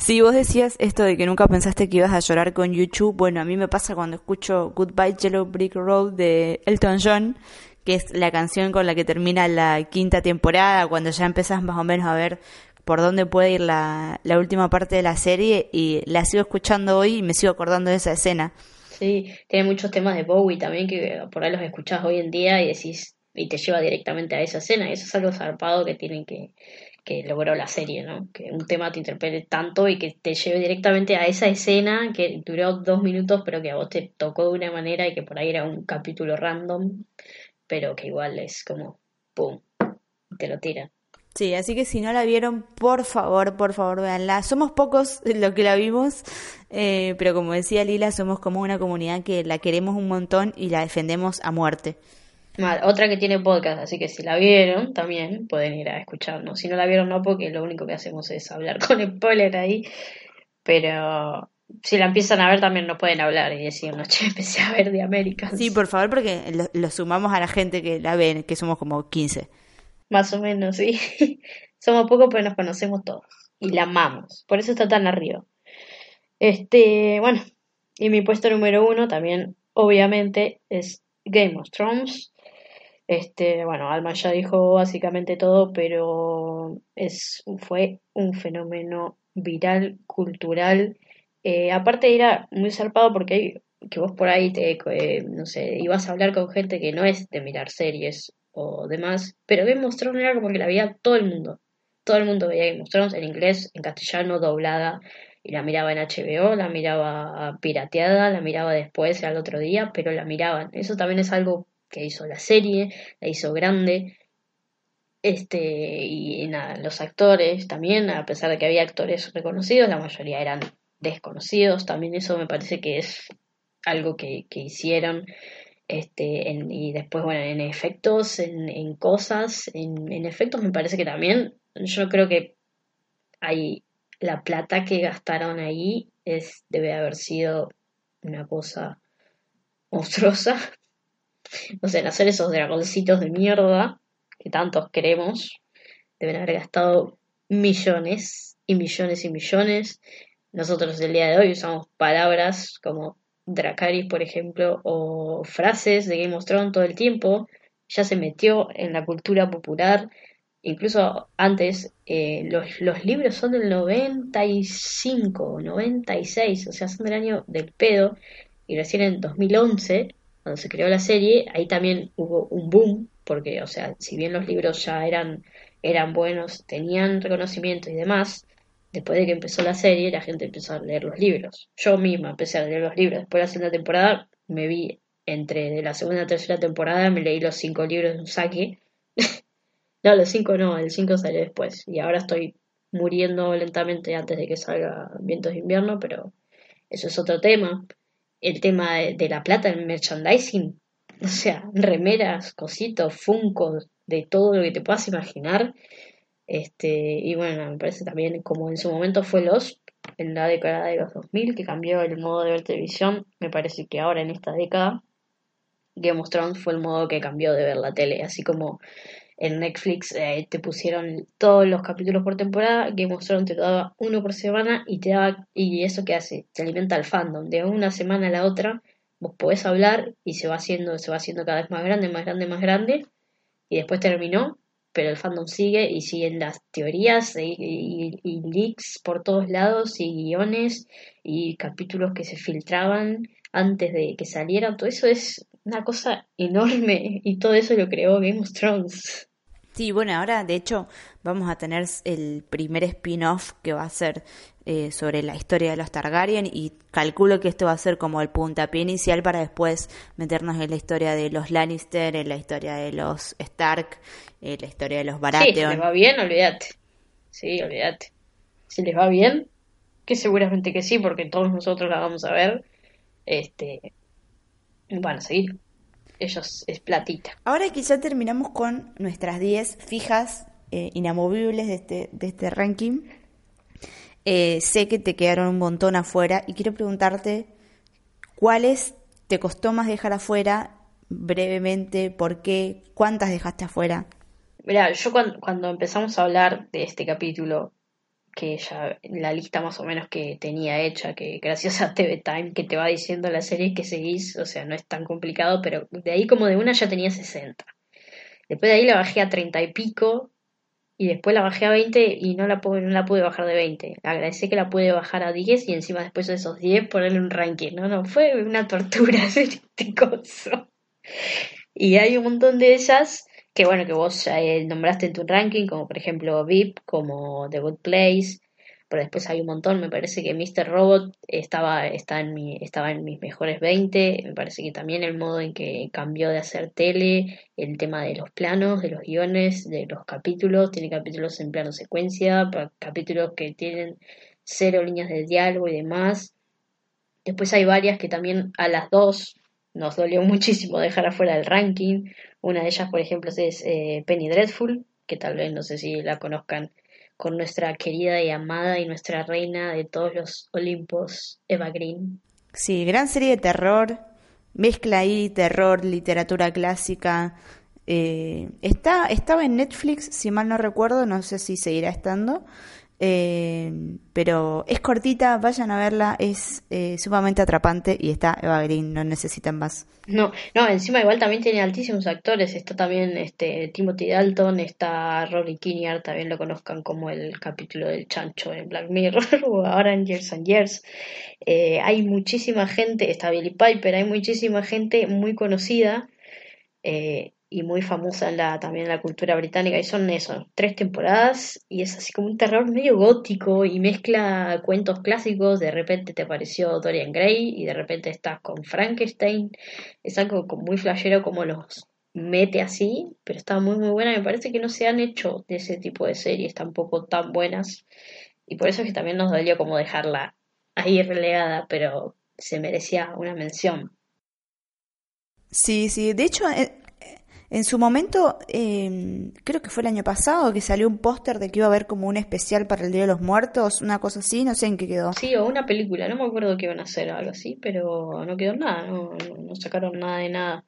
Si vos decías esto de que nunca pensaste que ibas a llorar con YouTube, bueno, a mí me pasa cuando escucho Goodbye Yellow Brick Road de Elton John, que es la canción con la que termina la quinta temporada, cuando ya empezás más o menos a ver por dónde puede ir la, la última parte de la serie y la sigo escuchando hoy y me sigo acordando de esa escena. Sí, tiene muchos temas de Bowie también que por ahí los escuchás hoy en día y decís y te lleva directamente a esa escena y eso es algo zarpado que tienen que que logró la serie, ¿no? Que un tema te interprete tanto y que te lleve directamente a esa escena que duró dos minutos, pero que a vos te tocó de una manera y que por ahí era un capítulo random, pero que igual es como, ¡pum! Te lo tira. Sí, así que si no la vieron, por favor, por favor, véanla. Somos pocos los que la vimos, eh, pero como decía Lila, somos como una comunidad que la queremos un montón y la defendemos a muerte otra que tiene podcast, así que si la vieron también pueden ir a escucharnos. Si no la vieron, no, porque lo único que hacemos es hablar con spoiler ahí. Pero si la empiezan a ver también nos pueden hablar y decir, no, che, empecé a ver de América. Sí, por favor, porque lo, sumamos a la gente que la ven, que somos como 15. Más o menos, sí. (laughs) somos pocos, pero nos conocemos todos. Y la amamos. Por eso está tan arriba. Este, bueno, y mi puesto número uno también, obviamente, es Game of Thrones. Este, bueno, Alma ya dijo básicamente todo, pero es, fue un fenómeno viral, cultural. Eh, aparte era muy zarpado porque hay, que vos por ahí te, eh, no sé, ibas a hablar con gente que no es de mirar series o demás, pero Game of Thrones era como que la veía todo el mundo. Todo el mundo veía Game of Thrones en inglés, en castellano, doblada, y la miraba en HBO, la miraba pirateada, la miraba después al otro día, pero la miraban. Eso también es algo que hizo la serie, la hizo grande. Este, y nada, los actores también, a pesar de que había actores reconocidos, la mayoría eran desconocidos, también eso me parece que es algo que, que hicieron. Este, y después, bueno, en efectos, en, en cosas, en, en efectos me parece que también, yo creo que hay la plata que gastaron ahí es, debe haber sido una cosa monstruosa, no sé, en hacer esos dragoncitos de mierda que tantos queremos, deben haber gastado millones y millones y millones. Nosotros el día de hoy usamos palabras como Dracaris, por ejemplo, o frases de Game of Thrones todo el tiempo. Ya se metió en la cultura popular. Incluso antes, eh, los, los libros son del 95, 96, o sea, son del año del pedo. Y recién en 2011 cuando se creó la serie, ahí también hubo un boom, porque, o sea, si bien los libros ya eran eran buenos, tenían reconocimiento y demás, después de que empezó la serie, la gente empezó a leer los libros. Yo misma empecé a leer los libros. Después de la segunda temporada, me vi entre de la segunda y tercera temporada, me leí los cinco libros de un saque. (laughs) no, los cinco no, el cinco salió después. Y ahora estoy muriendo lentamente antes de que salga Vientos de Invierno, pero eso es otro tema. El tema de, la plata en merchandising, (laughs) o sea, remeras, cositos, funcos, de todo lo que te puedas imaginar. Este, y bueno, me parece también como en su momento fue los en la década de los 2000 que cambió el modo de ver televisión, me parece que ahora en esta década Game of Thrones fue el modo que cambió de ver la tele, así como en Netflix eh, te pusieron todos los capítulos por temporada, Game of Thrones te daba uno por semana y te daba y eso que hace, te alimenta el fandom, de una semana a la otra vos podés hablar y se va haciendo, se va haciendo cada vez más grande, más grande, más grande y después terminó, pero el fandom sigue y siguen las teorías y, y leaks por todos lados y guiones y capítulos que se filtraban antes de que salieran, todo eso es una cosa enorme y todo eso lo creó Game of Thrones. Sí, bueno, ahora de hecho vamos a tener el primer spin-off que va a ser eh, sobre la historia de los Targaryen y calculo que esto va a ser como el puntapié inicial para después meternos en la historia de los Lannister, en la historia de los Stark, en la historia de los Baratheon. Sí, si les va bien, olvídate. Sí, olvídate. Si les va bien, que seguramente que sí, porque todos nosotros la vamos a ver, este, van a seguir. Ellos es platita. Ahora que ya terminamos con nuestras 10 fijas eh, inamovibles de este, de este ranking, eh, sé que te quedaron un montón afuera y quiero preguntarte cuáles te costó más dejar afuera brevemente, por qué, cuántas dejaste afuera. Mira, yo cuando, cuando empezamos a hablar de este capítulo, que ya la lista más o menos que tenía hecha, que gracias a TV Time que te va diciendo la serie que seguís, o sea, no es tan complicado, pero de ahí como de una ya tenía 60. Después de ahí la bajé a 30 y pico y después la bajé a 20 y no la, pude, no la pude bajar de 20. Agradecé que la pude bajar a 10 y encima después de esos 10 ponerle un ranking. No, no, fue una tortura (laughs) hacer este coso. Y hay un montón de ellas que bueno, que vos eh, nombraste en tu ranking, como por ejemplo VIP, como The Good Place, pero después hay un montón, me parece que Mr. Robot estaba, está en mi, estaba en mis mejores 20, me parece que también el modo en que cambió de hacer tele, el tema de los planos, de los guiones, de los capítulos, tiene capítulos en plano secuencia, capítulos que tienen cero líneas de diálogo y demás. Después hay varias que también a las dos nos dolió (laughs) muchísimo dejar afuera del ranking. Una de ellas, por ejemplo, es eh, Penny Dreadful, que tal vez no sé si la conozcan, con nuestra querida y amada y nuestra reina de todos los Olimpos, Eva Green. Sí, gran serie de terror, mezcla ahí terror, literatura clásica. Eh, está, estaba en Netflix, si mal no recuerdo, no sé si seguirá estando. Eh, pero es cortita, vayan a verla, es eh, sumamente atrapante y está Eva Green, no necesitan más. No, no, encima igual también tiene altísimos actores, está también este Timothy Dalton, está Rory Kinnear, también lo conozcan como el capítulo del chancho en Black Mirror (laughs) o ahora en Years and Years. Eh, hay muchísima gente, está Billy Piper, hay muchísima gente muy conocida. Eh, y muy famosa en la, también en la cultura británica, y son eso, tres temporadas, y es así como un terror medio gótico, y mezcla cuentos clásicos, de repente te apareció Dorian Gray, y de repente estás con Frankenstein, es algo muy flashero como los mete así, pero está muy muy buena, me parece que no se han hecho de ese tipo de series tampoco tan buenas, y por eso es que también nos dolió como dejarla ahí relegada, pero se merecía una mención. Sí, sí, de hecho eh, en su momento, em, creo que fue el año pasado, que salió un póster de que iba a haber como un especial para el Día de los Muertos, una cosa así, no sé en qué quedó. Sí, o una película, no me acuerdo que iban a hacer, algo así, pero no quedó nada, no, no sacaron nada de nada.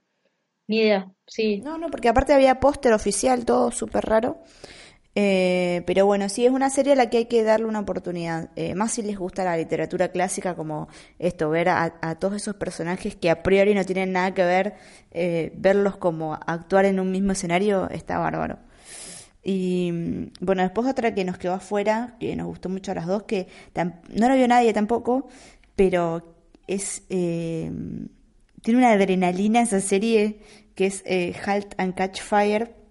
Ni idea, sí. No, no, porque aparte había póster oficial, todo súper raro. Eh, pero bueno, sí, es una serie a la que hay que darle una oportunidad. Eh, más si les gusta la literatura clásica, como esto, ver a, todos esos personajes que a priori no tienen nada que ver, eh, verlos como actuar en un mismo escenario, está bárbaro. Y mm, bueno, después otra que nos quedó afuera, que nos gustó mucho a las dos, que no la vio nadie tampoco, pero es tiene una adrenalina esa serie que es Halt and Catch Fire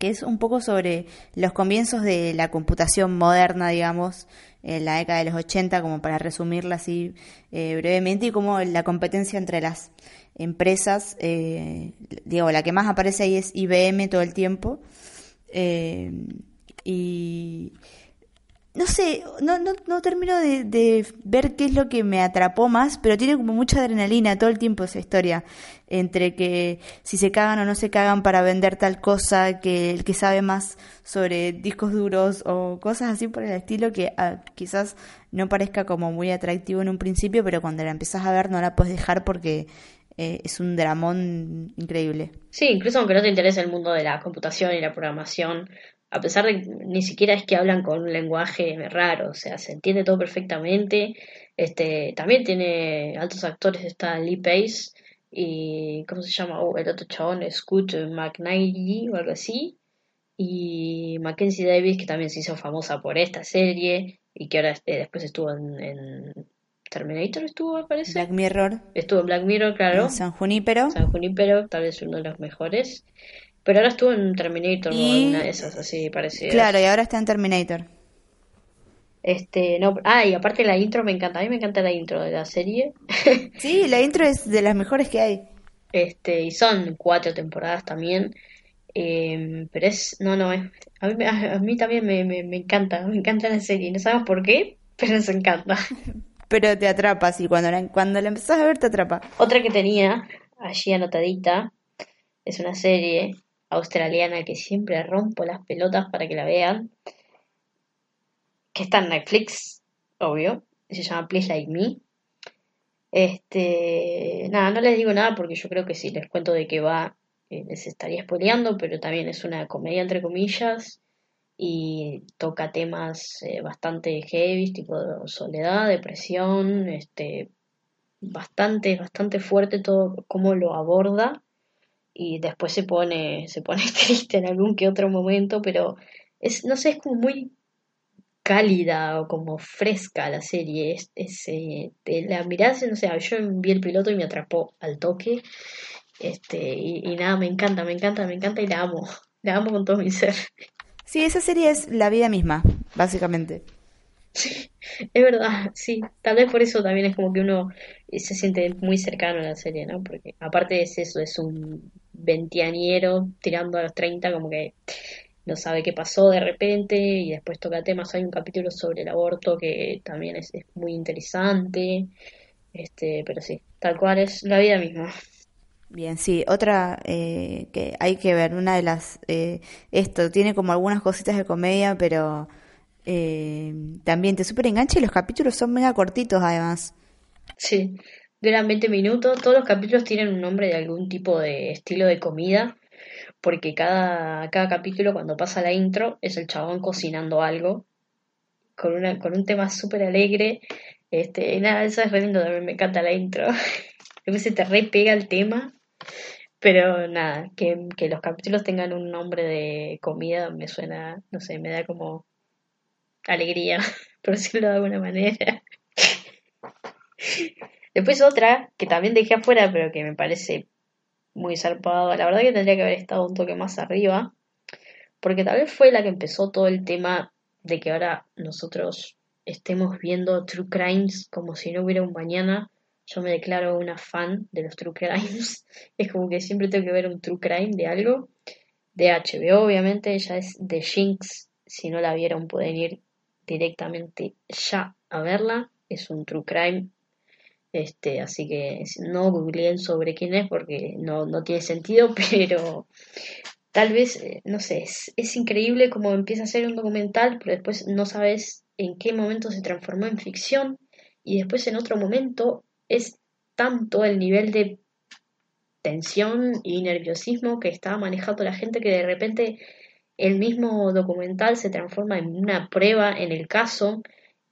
que es un poco sobre los comienzos de la computación moderna, digamos, en la década de los 80, como para resumirla así eh, brevemente, y como la competencia entre las empresas, eh, digo, la que más aparece ahí es IBM todo el tiempo, eh, y no sé, no, no, no termino de, ver qué es lo que me atrapó más, pero tiene como mucha adrenalina todo el tiempo esa historia, entre que si se cagan o no se cagan para vender tal cosa, que el que sabe más sobre discos duros o cosas así por el estilo que ah, quizás no parezca como muy atractivo en un principio, pero cuando la empezás a ver no la puedes dejar porque eh, es un dramón increíble. Sí, incluso aunque no te interese el mundo de la computación y la programación, a pesar de que ni siquiera es que hablan con un lenguaje raro, o sea, se entiende todo perfectamente. Este, también tiene altos actores, está Lee Pace y ¿cómo se llama? Oh, el otro chabón, Scoot McNally o algo así. Y Mackenzie Davis, que también se hizo famosa por esta serie y que ahora este, después estuvo en, Terminator, estuvo, me parece. Black Mirror. Estuvo en Black Mirror, claro. San Junípero. San Junípero, tal vez uno de los mejores. Pero ahora estuvo en Terminator, y... una de esas así parecidas. Claro, y ahora está en Terminator. Este, no, ah, y aparte la intro me encanta, a mí me encanta la intro de la serie. (laughs) sí, la intro es de las mejores que hay. Este, y son cuatro temporadas también. Em, pero es, no, no, es, a, mí, a, mí también me, me, me, encanta, me encanta la serie. No sabemos por qué, (laughs) pero nos encanta. (laughs) pero te atrapa, sí, cuando la, cuando la empezás a ver te atrapa. Otra que tenía allí anotadita es una serie australiana que siempre rompo las pelotas para que la vean, que está en Netflix, obvio, se llama Please Like Me. Este, nada, no les digo nada porque yo creo que si les cuento de qué va, eh, les estaría spoileando, pero también es una comedia entre comillas y toca temas eh, bastante heavy, tipo soledad, depresión, este, bastante, bastante fuerte todo cómo lo aborda y después se pone, se pone (laughs) triste en algún que otro momento, pero es, no sé, es como muy cálida o como fresca la serie. Es, es eh, la mirada, no sé, yo vi el piloto y me atrapó al toque. Este, y, nada, me encanta, me encanta, me encanta y la amo. (laughs) La amo con todo mi ser. Sí, esa serie es la vida misma, básicamente. (laughs) Sí, es verdad, sí. Tal vez por eso también es como que uno se siente muy cercano a la serie, ¿no? Porque aparte es eso, es un veintianiero tirando a los 30, como que no sabe qué pasó de repente y después toca temas. Hay un capítulo sobre el aborto que también es, muy interesante, este, pero sí, tal cual es la vida misma. Bien, sí, otra eh, que hay que ver, una de las, eh, esto tiene como algunas cositas de comedia, pero eh, también te super engancha y los capítulos son mega cortitos además. Sí, duran 20 minutos. Todos los capítulos tienen un nombre de algún tipo de estilo de comida, porque cada, cada capítulo cuando pasa la intro es el chabón cocinando algo, con, una, con un tema súper alegre. Este, nada, eso es re lindo también, me encanta la intro. (laughs) A veces te re pega el tema. Pero nada, que, que los capítulos tengan un nombre de comida me suena, no sé, me da como alegría, (laughs) por decirlo de alguna manera. Después otra que también dejé afuera, pero que me parece muy zarpado. La verdad que tendría que haber estado un toque más arriba. Porque tal vez fue la que empezó todo el tema de que ahora nosotros estemos viendo True Crimes como si no hubiera un mañana. Yo me declaro una fan de los True Crimes. (laughs) Es como que siempre tengo que ver un True Crime de algo. De HBO, obviamente, ya es de Jinx. Si no la vieron, pueden ir directamente ya a verla. Es un True Crime este, así que no googleen sobre quién es porque no, no tiene sentido, (laughs) pero tal vez, eh, no sé, es, es increíble como empieza a ser un documental, pero después no sabes en qué momento se transformó en ficción y después en otro momento es tanto el nivel de tensión y nerviosismo que estaba manejando la gente que de repente el mismo documental se transforma en una prueba en el caso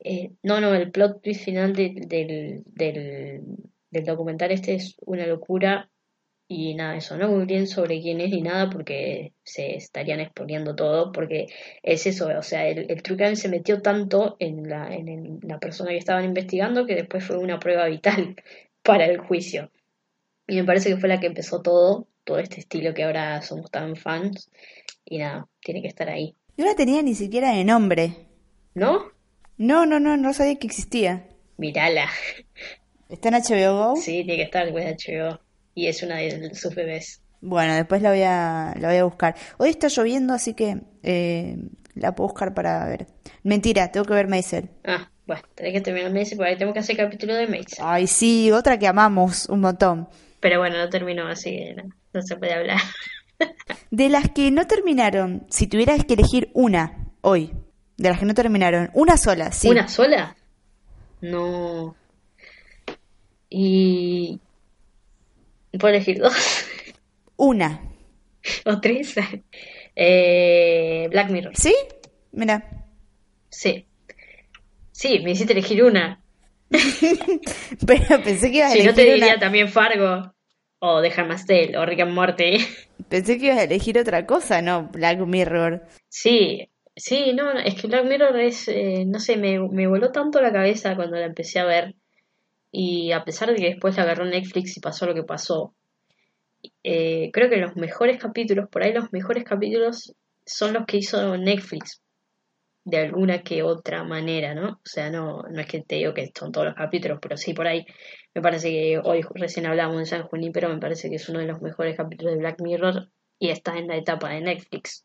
eh, no, no, el plot twist final del, del, documental este es una locura y nada, eso, no muy bien sobre quién es ni nada porque se estarían exponiendo todo, porque es eso, o sea, el, el se metió tanto en la, en la persona que estaban investigando que después fue una prueba vital (laughs) para el juicio. Y me parece que fue la que empezó todo, todo este estilo que ahora somos tan fans. y nada, tiene que estar ahí. Yo no tenía ni siquiera de nombre. ¿No? No, no, no, no sabía que existía. Mirala. ¿Está en HBO Go? Sí, tiene que estar de HBO. Y es una de sus bebés. Bueno, después la voy a, la voy a buscar. Hoy está lloviendo, así que eh, la puedo buscar para ver. Mentira, tengo que ver Maisel. Ah, bueno, tenés que terminar Maisel porque ahí tenemos que hacer capítulo de Maisel. Ay, sí, otra que amamos un montón. Pero bueno, no terminó así, no, no se puede hablar. De las que no terminaron, si tuvieras que elegir una hoy, de las que no terminaron, una sola, sí. ¿Una sola? No. Y. Puedo elegir dos. Una. (laughs) o tres. Eh, Black Mirror. ¿Sí? Mira. Sí. Sí, me hiciste elegir una. (laughs) Pero pensé que ibas a Si elegir no te diría una- también Fargo. O The Handmaid's Tale. O Rick and Morty. Pensé que ibas a elegir otra cosa, no Black Mirror. Sí. Sí, no, es que Black Mirror es, eh, no sé, me, me voló tanto la cabeza cuando la empecé a ver. Y a pesar de que después la agarró Netflix y pasó lo que pasó, eh, creo que los mejores capítulos, por ahí los mejores capítulos son los que hizo Netflix. De alguna que otra manera, ¿no? O sea, no, no es que te digo que son todos los capítulos, pero sí por ahí. Me parece que hoy recién hablamos de San Junín, pero me parece que es uno de los mejores capítulos de Black Mirror y está en la etapa de Netflix.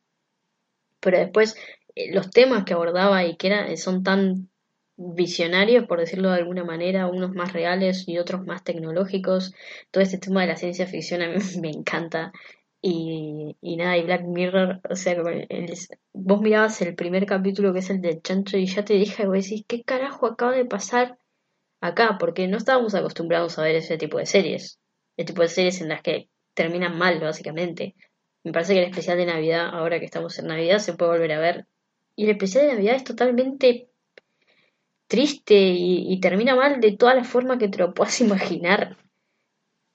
Pero después, los temas que abordaba y que era, son tan visionarios, por decirlo de alguna manera, unos más reales y otros más tecnológicos. Todo este tema de la ciencia ficción a mí (laughs) me encanta. Y, y nada, y Black Mirror, o sea, el- vos mirabas el primer capítulo que es el del chancho y ya te dije, vos decís, ¿qué carajo acaba de pasar acá? Porque no estábamos acostumbrados a ver ese tipo de series. El tipo de series en las que terminan mal, básicamente. Me parece que el especial de Navidad, ahora que estamos en Navidad, se puede volver a ver. Y el especial de Navidad es totalmente triste y, y termina mal de todas las formas que te lo puedas (laughs) imaginar.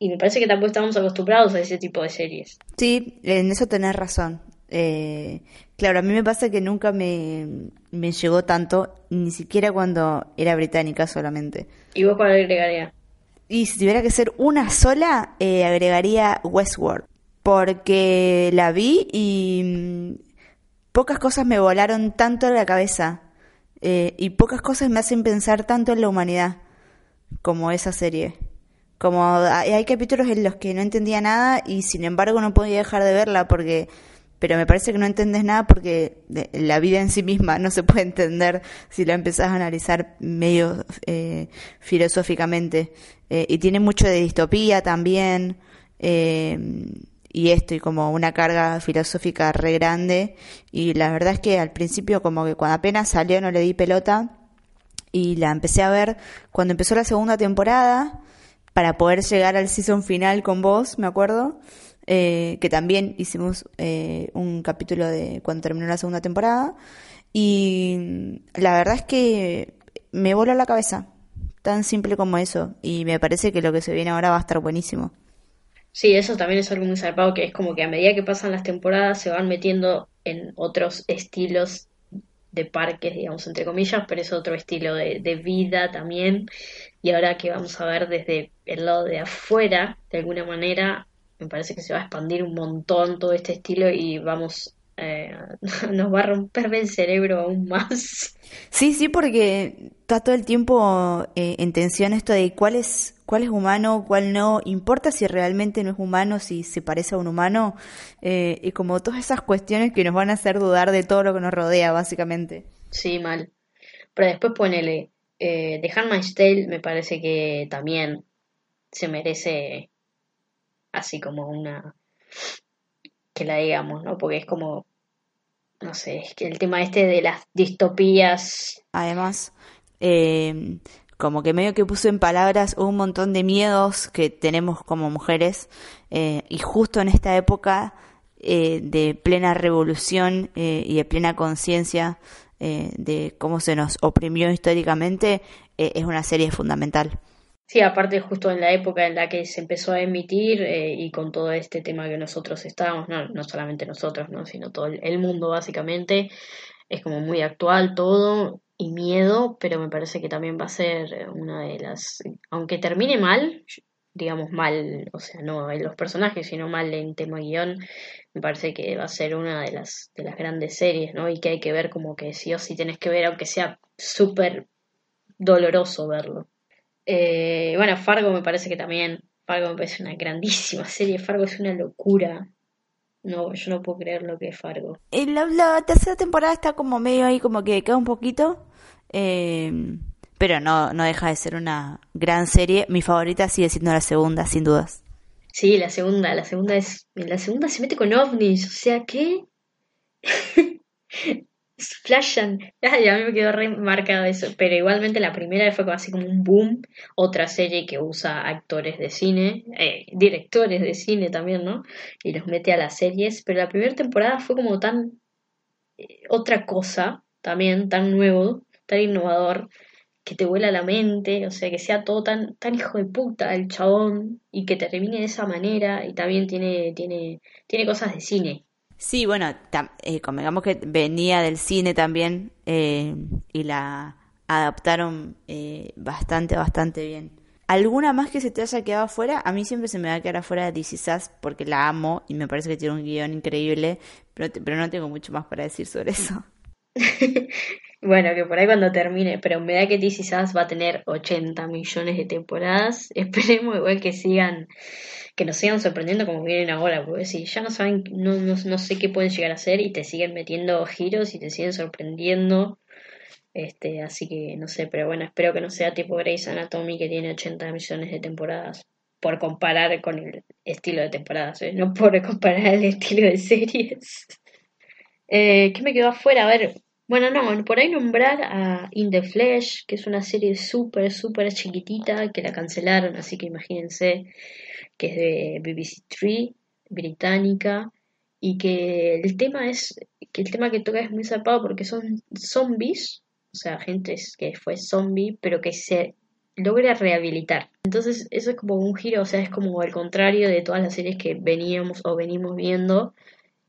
Y me parece que tampoco estamos acostumbrados a ese tipo de series. Sí, en eso tenés razón. Eh, claro, a mí me pasa que nunca me, me llegó tanto, ni siquiera cuando era británica solamente. ¿Y vos cuál agregarías? Y si tuviera que ser una sola, eh, agregaría Westworld. Porque la vi y pocas cosas me volaron tanto a la cabeza. eh, y pocas cosas me hacen pensar tanto en la humanidad como esa serie. Como hay, capítulos en los que no entendía nada y sin embargo no podía dejar de verla porque... Pero me parece que no entendés nada porque la vida en sí misma no se puede entender si la empezás a analizar medio eh, filosóficamente. Eh, y tiene mucho de distopía también. Y esto, y como una carga filosófica re grande. Y la verdad es que al principio como que cuando apenas salió no le di pelota y la empecé a ver cuando empezó la segunda temporada para poder llegar al season final con vos, me acuerdo, eh, que también hicimos eh, un capítulo de cuando terminó la segunda temporada y la verdad es que me voló la cabeza, tan simple como eso y me parece que lo que se viene ahora va a estar buenísimo. Sí, eso también es algo muy zarpado, que es como que a medida que pasan las temporadas se van metiendo en otros estilos de parques, digamos, entre comillas, pero es otro estilo de, de vida también. Y ahora que vamos a ver desde el lado de afuera, de alguna manera, me parece que se va a expandir un montón todo este estilo y vamos, eh, (laughs) nos va a romper el cerebro aún más. Sí, sí, porque está todo el tiempo eh, en tensión esto de cuál es, cuál es humano, cuál no, importa si realmente no es humano, si se parece a un humano, eh, y como todas esas cuestiones que nos van a hacer dudar de todo lo que nos rodea, básicamente. Sí, mal. Pero después ponele, eh, The Handmaid's Tale me parece que también se merece así como una que la digamos, ¿no? Porque es como, no sé, es que el tema este de las distopías, Además, eh, como que medio que puso en palabras un montón de miedos que tenemos como mujeres, eh, y justo en esta época eh, de plena revolución eh, y de plena conciencia eh, de cómo se nos oprimió históricamente, es una serie fundamental. Sí, aparte justo en la época en la que se empezó a emitir eh, y con todo este tema que nosotros estábamos, no, no solamente nosotros, ¿no? Sino todo el, mundo básicamente, es como muy actual todo y miedo, pero me parece que también va a ser una de las, aunque termine mal, digamos, mal, o sea, no en los personajes, sino mal en tema guion, me parece que va a ser una de las, de las grandes series, ¿no? Y que hay que ver como que sí o sí tenés que ver, aunque sea súper doloroso verlo. Eh, bueno, Fargo me parece que también, Fargo me parece una grandísima serie, Fargo es una locura. No, yo no puedo creer lo que es Fargo. La, la tercera temporada está como medio ahí, como que queda un poquito. Eh, pero no, no deja de ser una gran serie. Mi favorita sigue siendo la segunda, sin dudas. Sí, la segunda, la segunda es. La segunda se mete con ovnis, o sea que. (laughs) Flashan. Ay, a mí me quedó remarcado eso. Pero igualmente la primera fue así como un boom. Otra serie que usa actores de cine, eh, directores de cine también, ¿no? Y los mete a las series. Pero la primera temporada fue como tan. Eh, otra cosa, también, tan nuevo, tan innovador que te vuela la mente, o sea, que sea todo tan, tan hijo de puta el chabón y que termine de esa manera y también tiene, tiene, tiene cosas de cine. Sí, bueno, eh, convengamos que venía del cine también eh, y la adaptaron eh, bastante, bastante bien. ¿Alguna más que se te haya quedado afuera? A mí siempre se me va a quedar afuera de DC Sass porque la amo y me parece que tiene un guion increíble, pero, pero no tengo mucho más para decir sobre eso. (laughs) Bueno, que por ahí cuando termine, pero me da que DC Sass va a tener 80 millones de temporadas. (laughs) Esperemos igual que sigan, que nos sigan sorprendiendo como vienen ahora, porque si ya no saben, no, no, no sé qué pueden llegar a hacer y te siguen metiendo giros y te siguen sorprendiendo. Este, así que no sé, pero bueno, espero que no sea tipo Grey's Anatomy que tiene 80 millones de temporadas. Por comparar con el estilo de temporadas, ¿eh? no por comparar el estilo de series. (laughs) Eh, ¿Qué me quedó afuera? A ver, bueno, no, por ahí nombrar a In the Flesh, que es una serie súper, súper chiquitita, que la cancelaron, así que imagínense que es de BBC Three, británica, y que el tema es, que el tema que toca es muy zarpado porque son zombies, o sea, gente que fue zombie, pero que se logra rehabilitar. Entonces, eso es como un giro, o sea, es como el contrario de todas las series que veníamos o venimos viendo,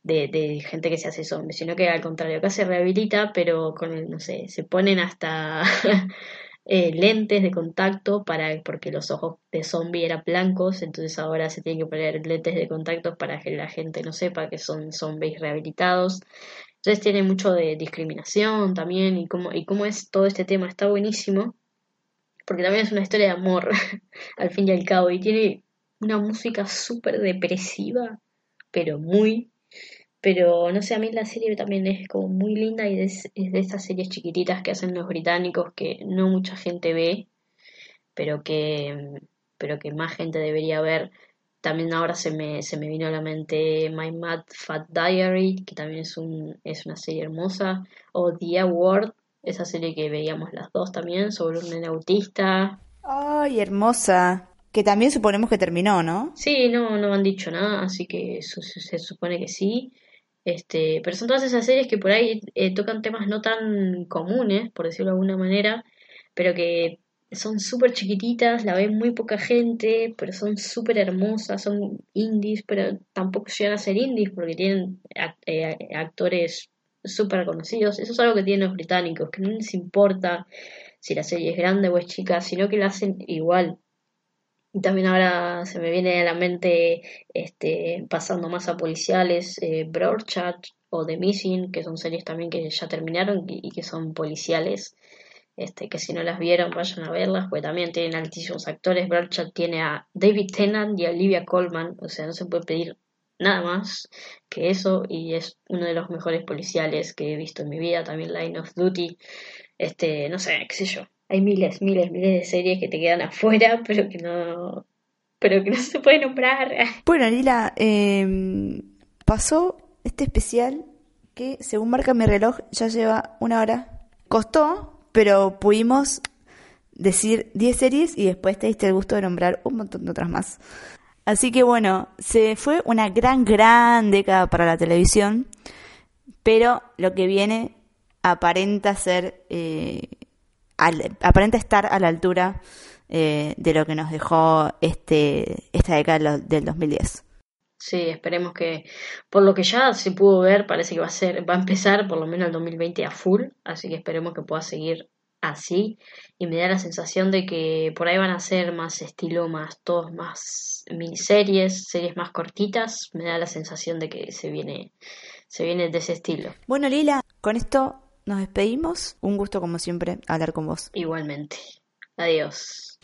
de, gente que se hace zombie, sino que al contrario, acá se rehabilita, pero con no sé, se ponen hasta (laughs) eh, lentes de contacto para, porque los ojos de zombie eran blancos, entonces ahora se tienen que poner lentes de contacto para que la gente no sepa que son zombies rehabilitados. Entonces tiene mucho de discriminación también y cómo, y cómo es todo este tema, está buenísimo, porque también es una historia de amor, (laughs) al fin y al cabo, y tiene una música súper depresiva, pero muy pero no sé, a mí la serie también es como muy linda y es, de estas series chiquititas que hacen los británicos que no mucha gente ve, pero que, pero que más gente debería ver. También ahora se me, se me vino a la mente My Mad Fat Diary, que también es, un, es una serie hermosa, o The Award, esa serie que veíamos las dos también, sobre un autista. ¡Ay, hermosa! Que también suponemos que terminó, ¿no? Sí, no, no han dicho nada, así que se supone que sí. Este, pero son todas esas series que por ahí eh, tocan temas no tan comunes, por decirlo de alguna manera, pero que son súper chiquititas, la ven muy poca gente, pero son súper hermosas, son indies, pero tampoco llegan a ser indies porque tienen eh, actores súper conocidos. Eso es algo que tienen los británicos, que no les importa si la serie es grande o es chica, sino que la hacen igual. Y también ahora se me viene a la mente este, pasando más a policiales, eh, o The Missing, que son series también que ya terminaron y, que son policiales. Este, que si no las vieron vayan a verlas, porque también tienen altísimos actores. Broadchat tiene a David Tennant y a Olivia Colman, o sea, no se puede pedir nada más que eso y es uno de los mejores policiales que he visto en mi vida, también Line of Duty, este, no sé, qué sé yo, hay miles, miles, miles de series que te quedan afuera, (laughs) pero que no, pero que no se puede nombrar. (laughs) Bueno, Lila, em, pasó este especial que, según marca mi reloj, ya lleva una hora. Costó, pero pudimos decir 10 series y después te diste el gusto de nombrar un montón de otras más. Así que bueno, se fue una gran, gran década para la televisión, pero lo que viene aparenta ser eh, al, aparenta estar a la altura eh, de lo que nos dejó este, esta década del 2010. Sí, esperemos que, por lo que ya se pudo ver, parece que va a ser, va a empezar por lo menos el 2020 a full, así que esperemos que pueda seguir así. Y me da la sensación de que por ahí van a ser más estilo, más todos, más miniseries, series más cortitas. Me da la sensación de que se viene, se viene de ese estilo. Bueno, Lila, con esto nos despedimos. Un gusto como siempre hablar con vos. Igualmente. Adiós.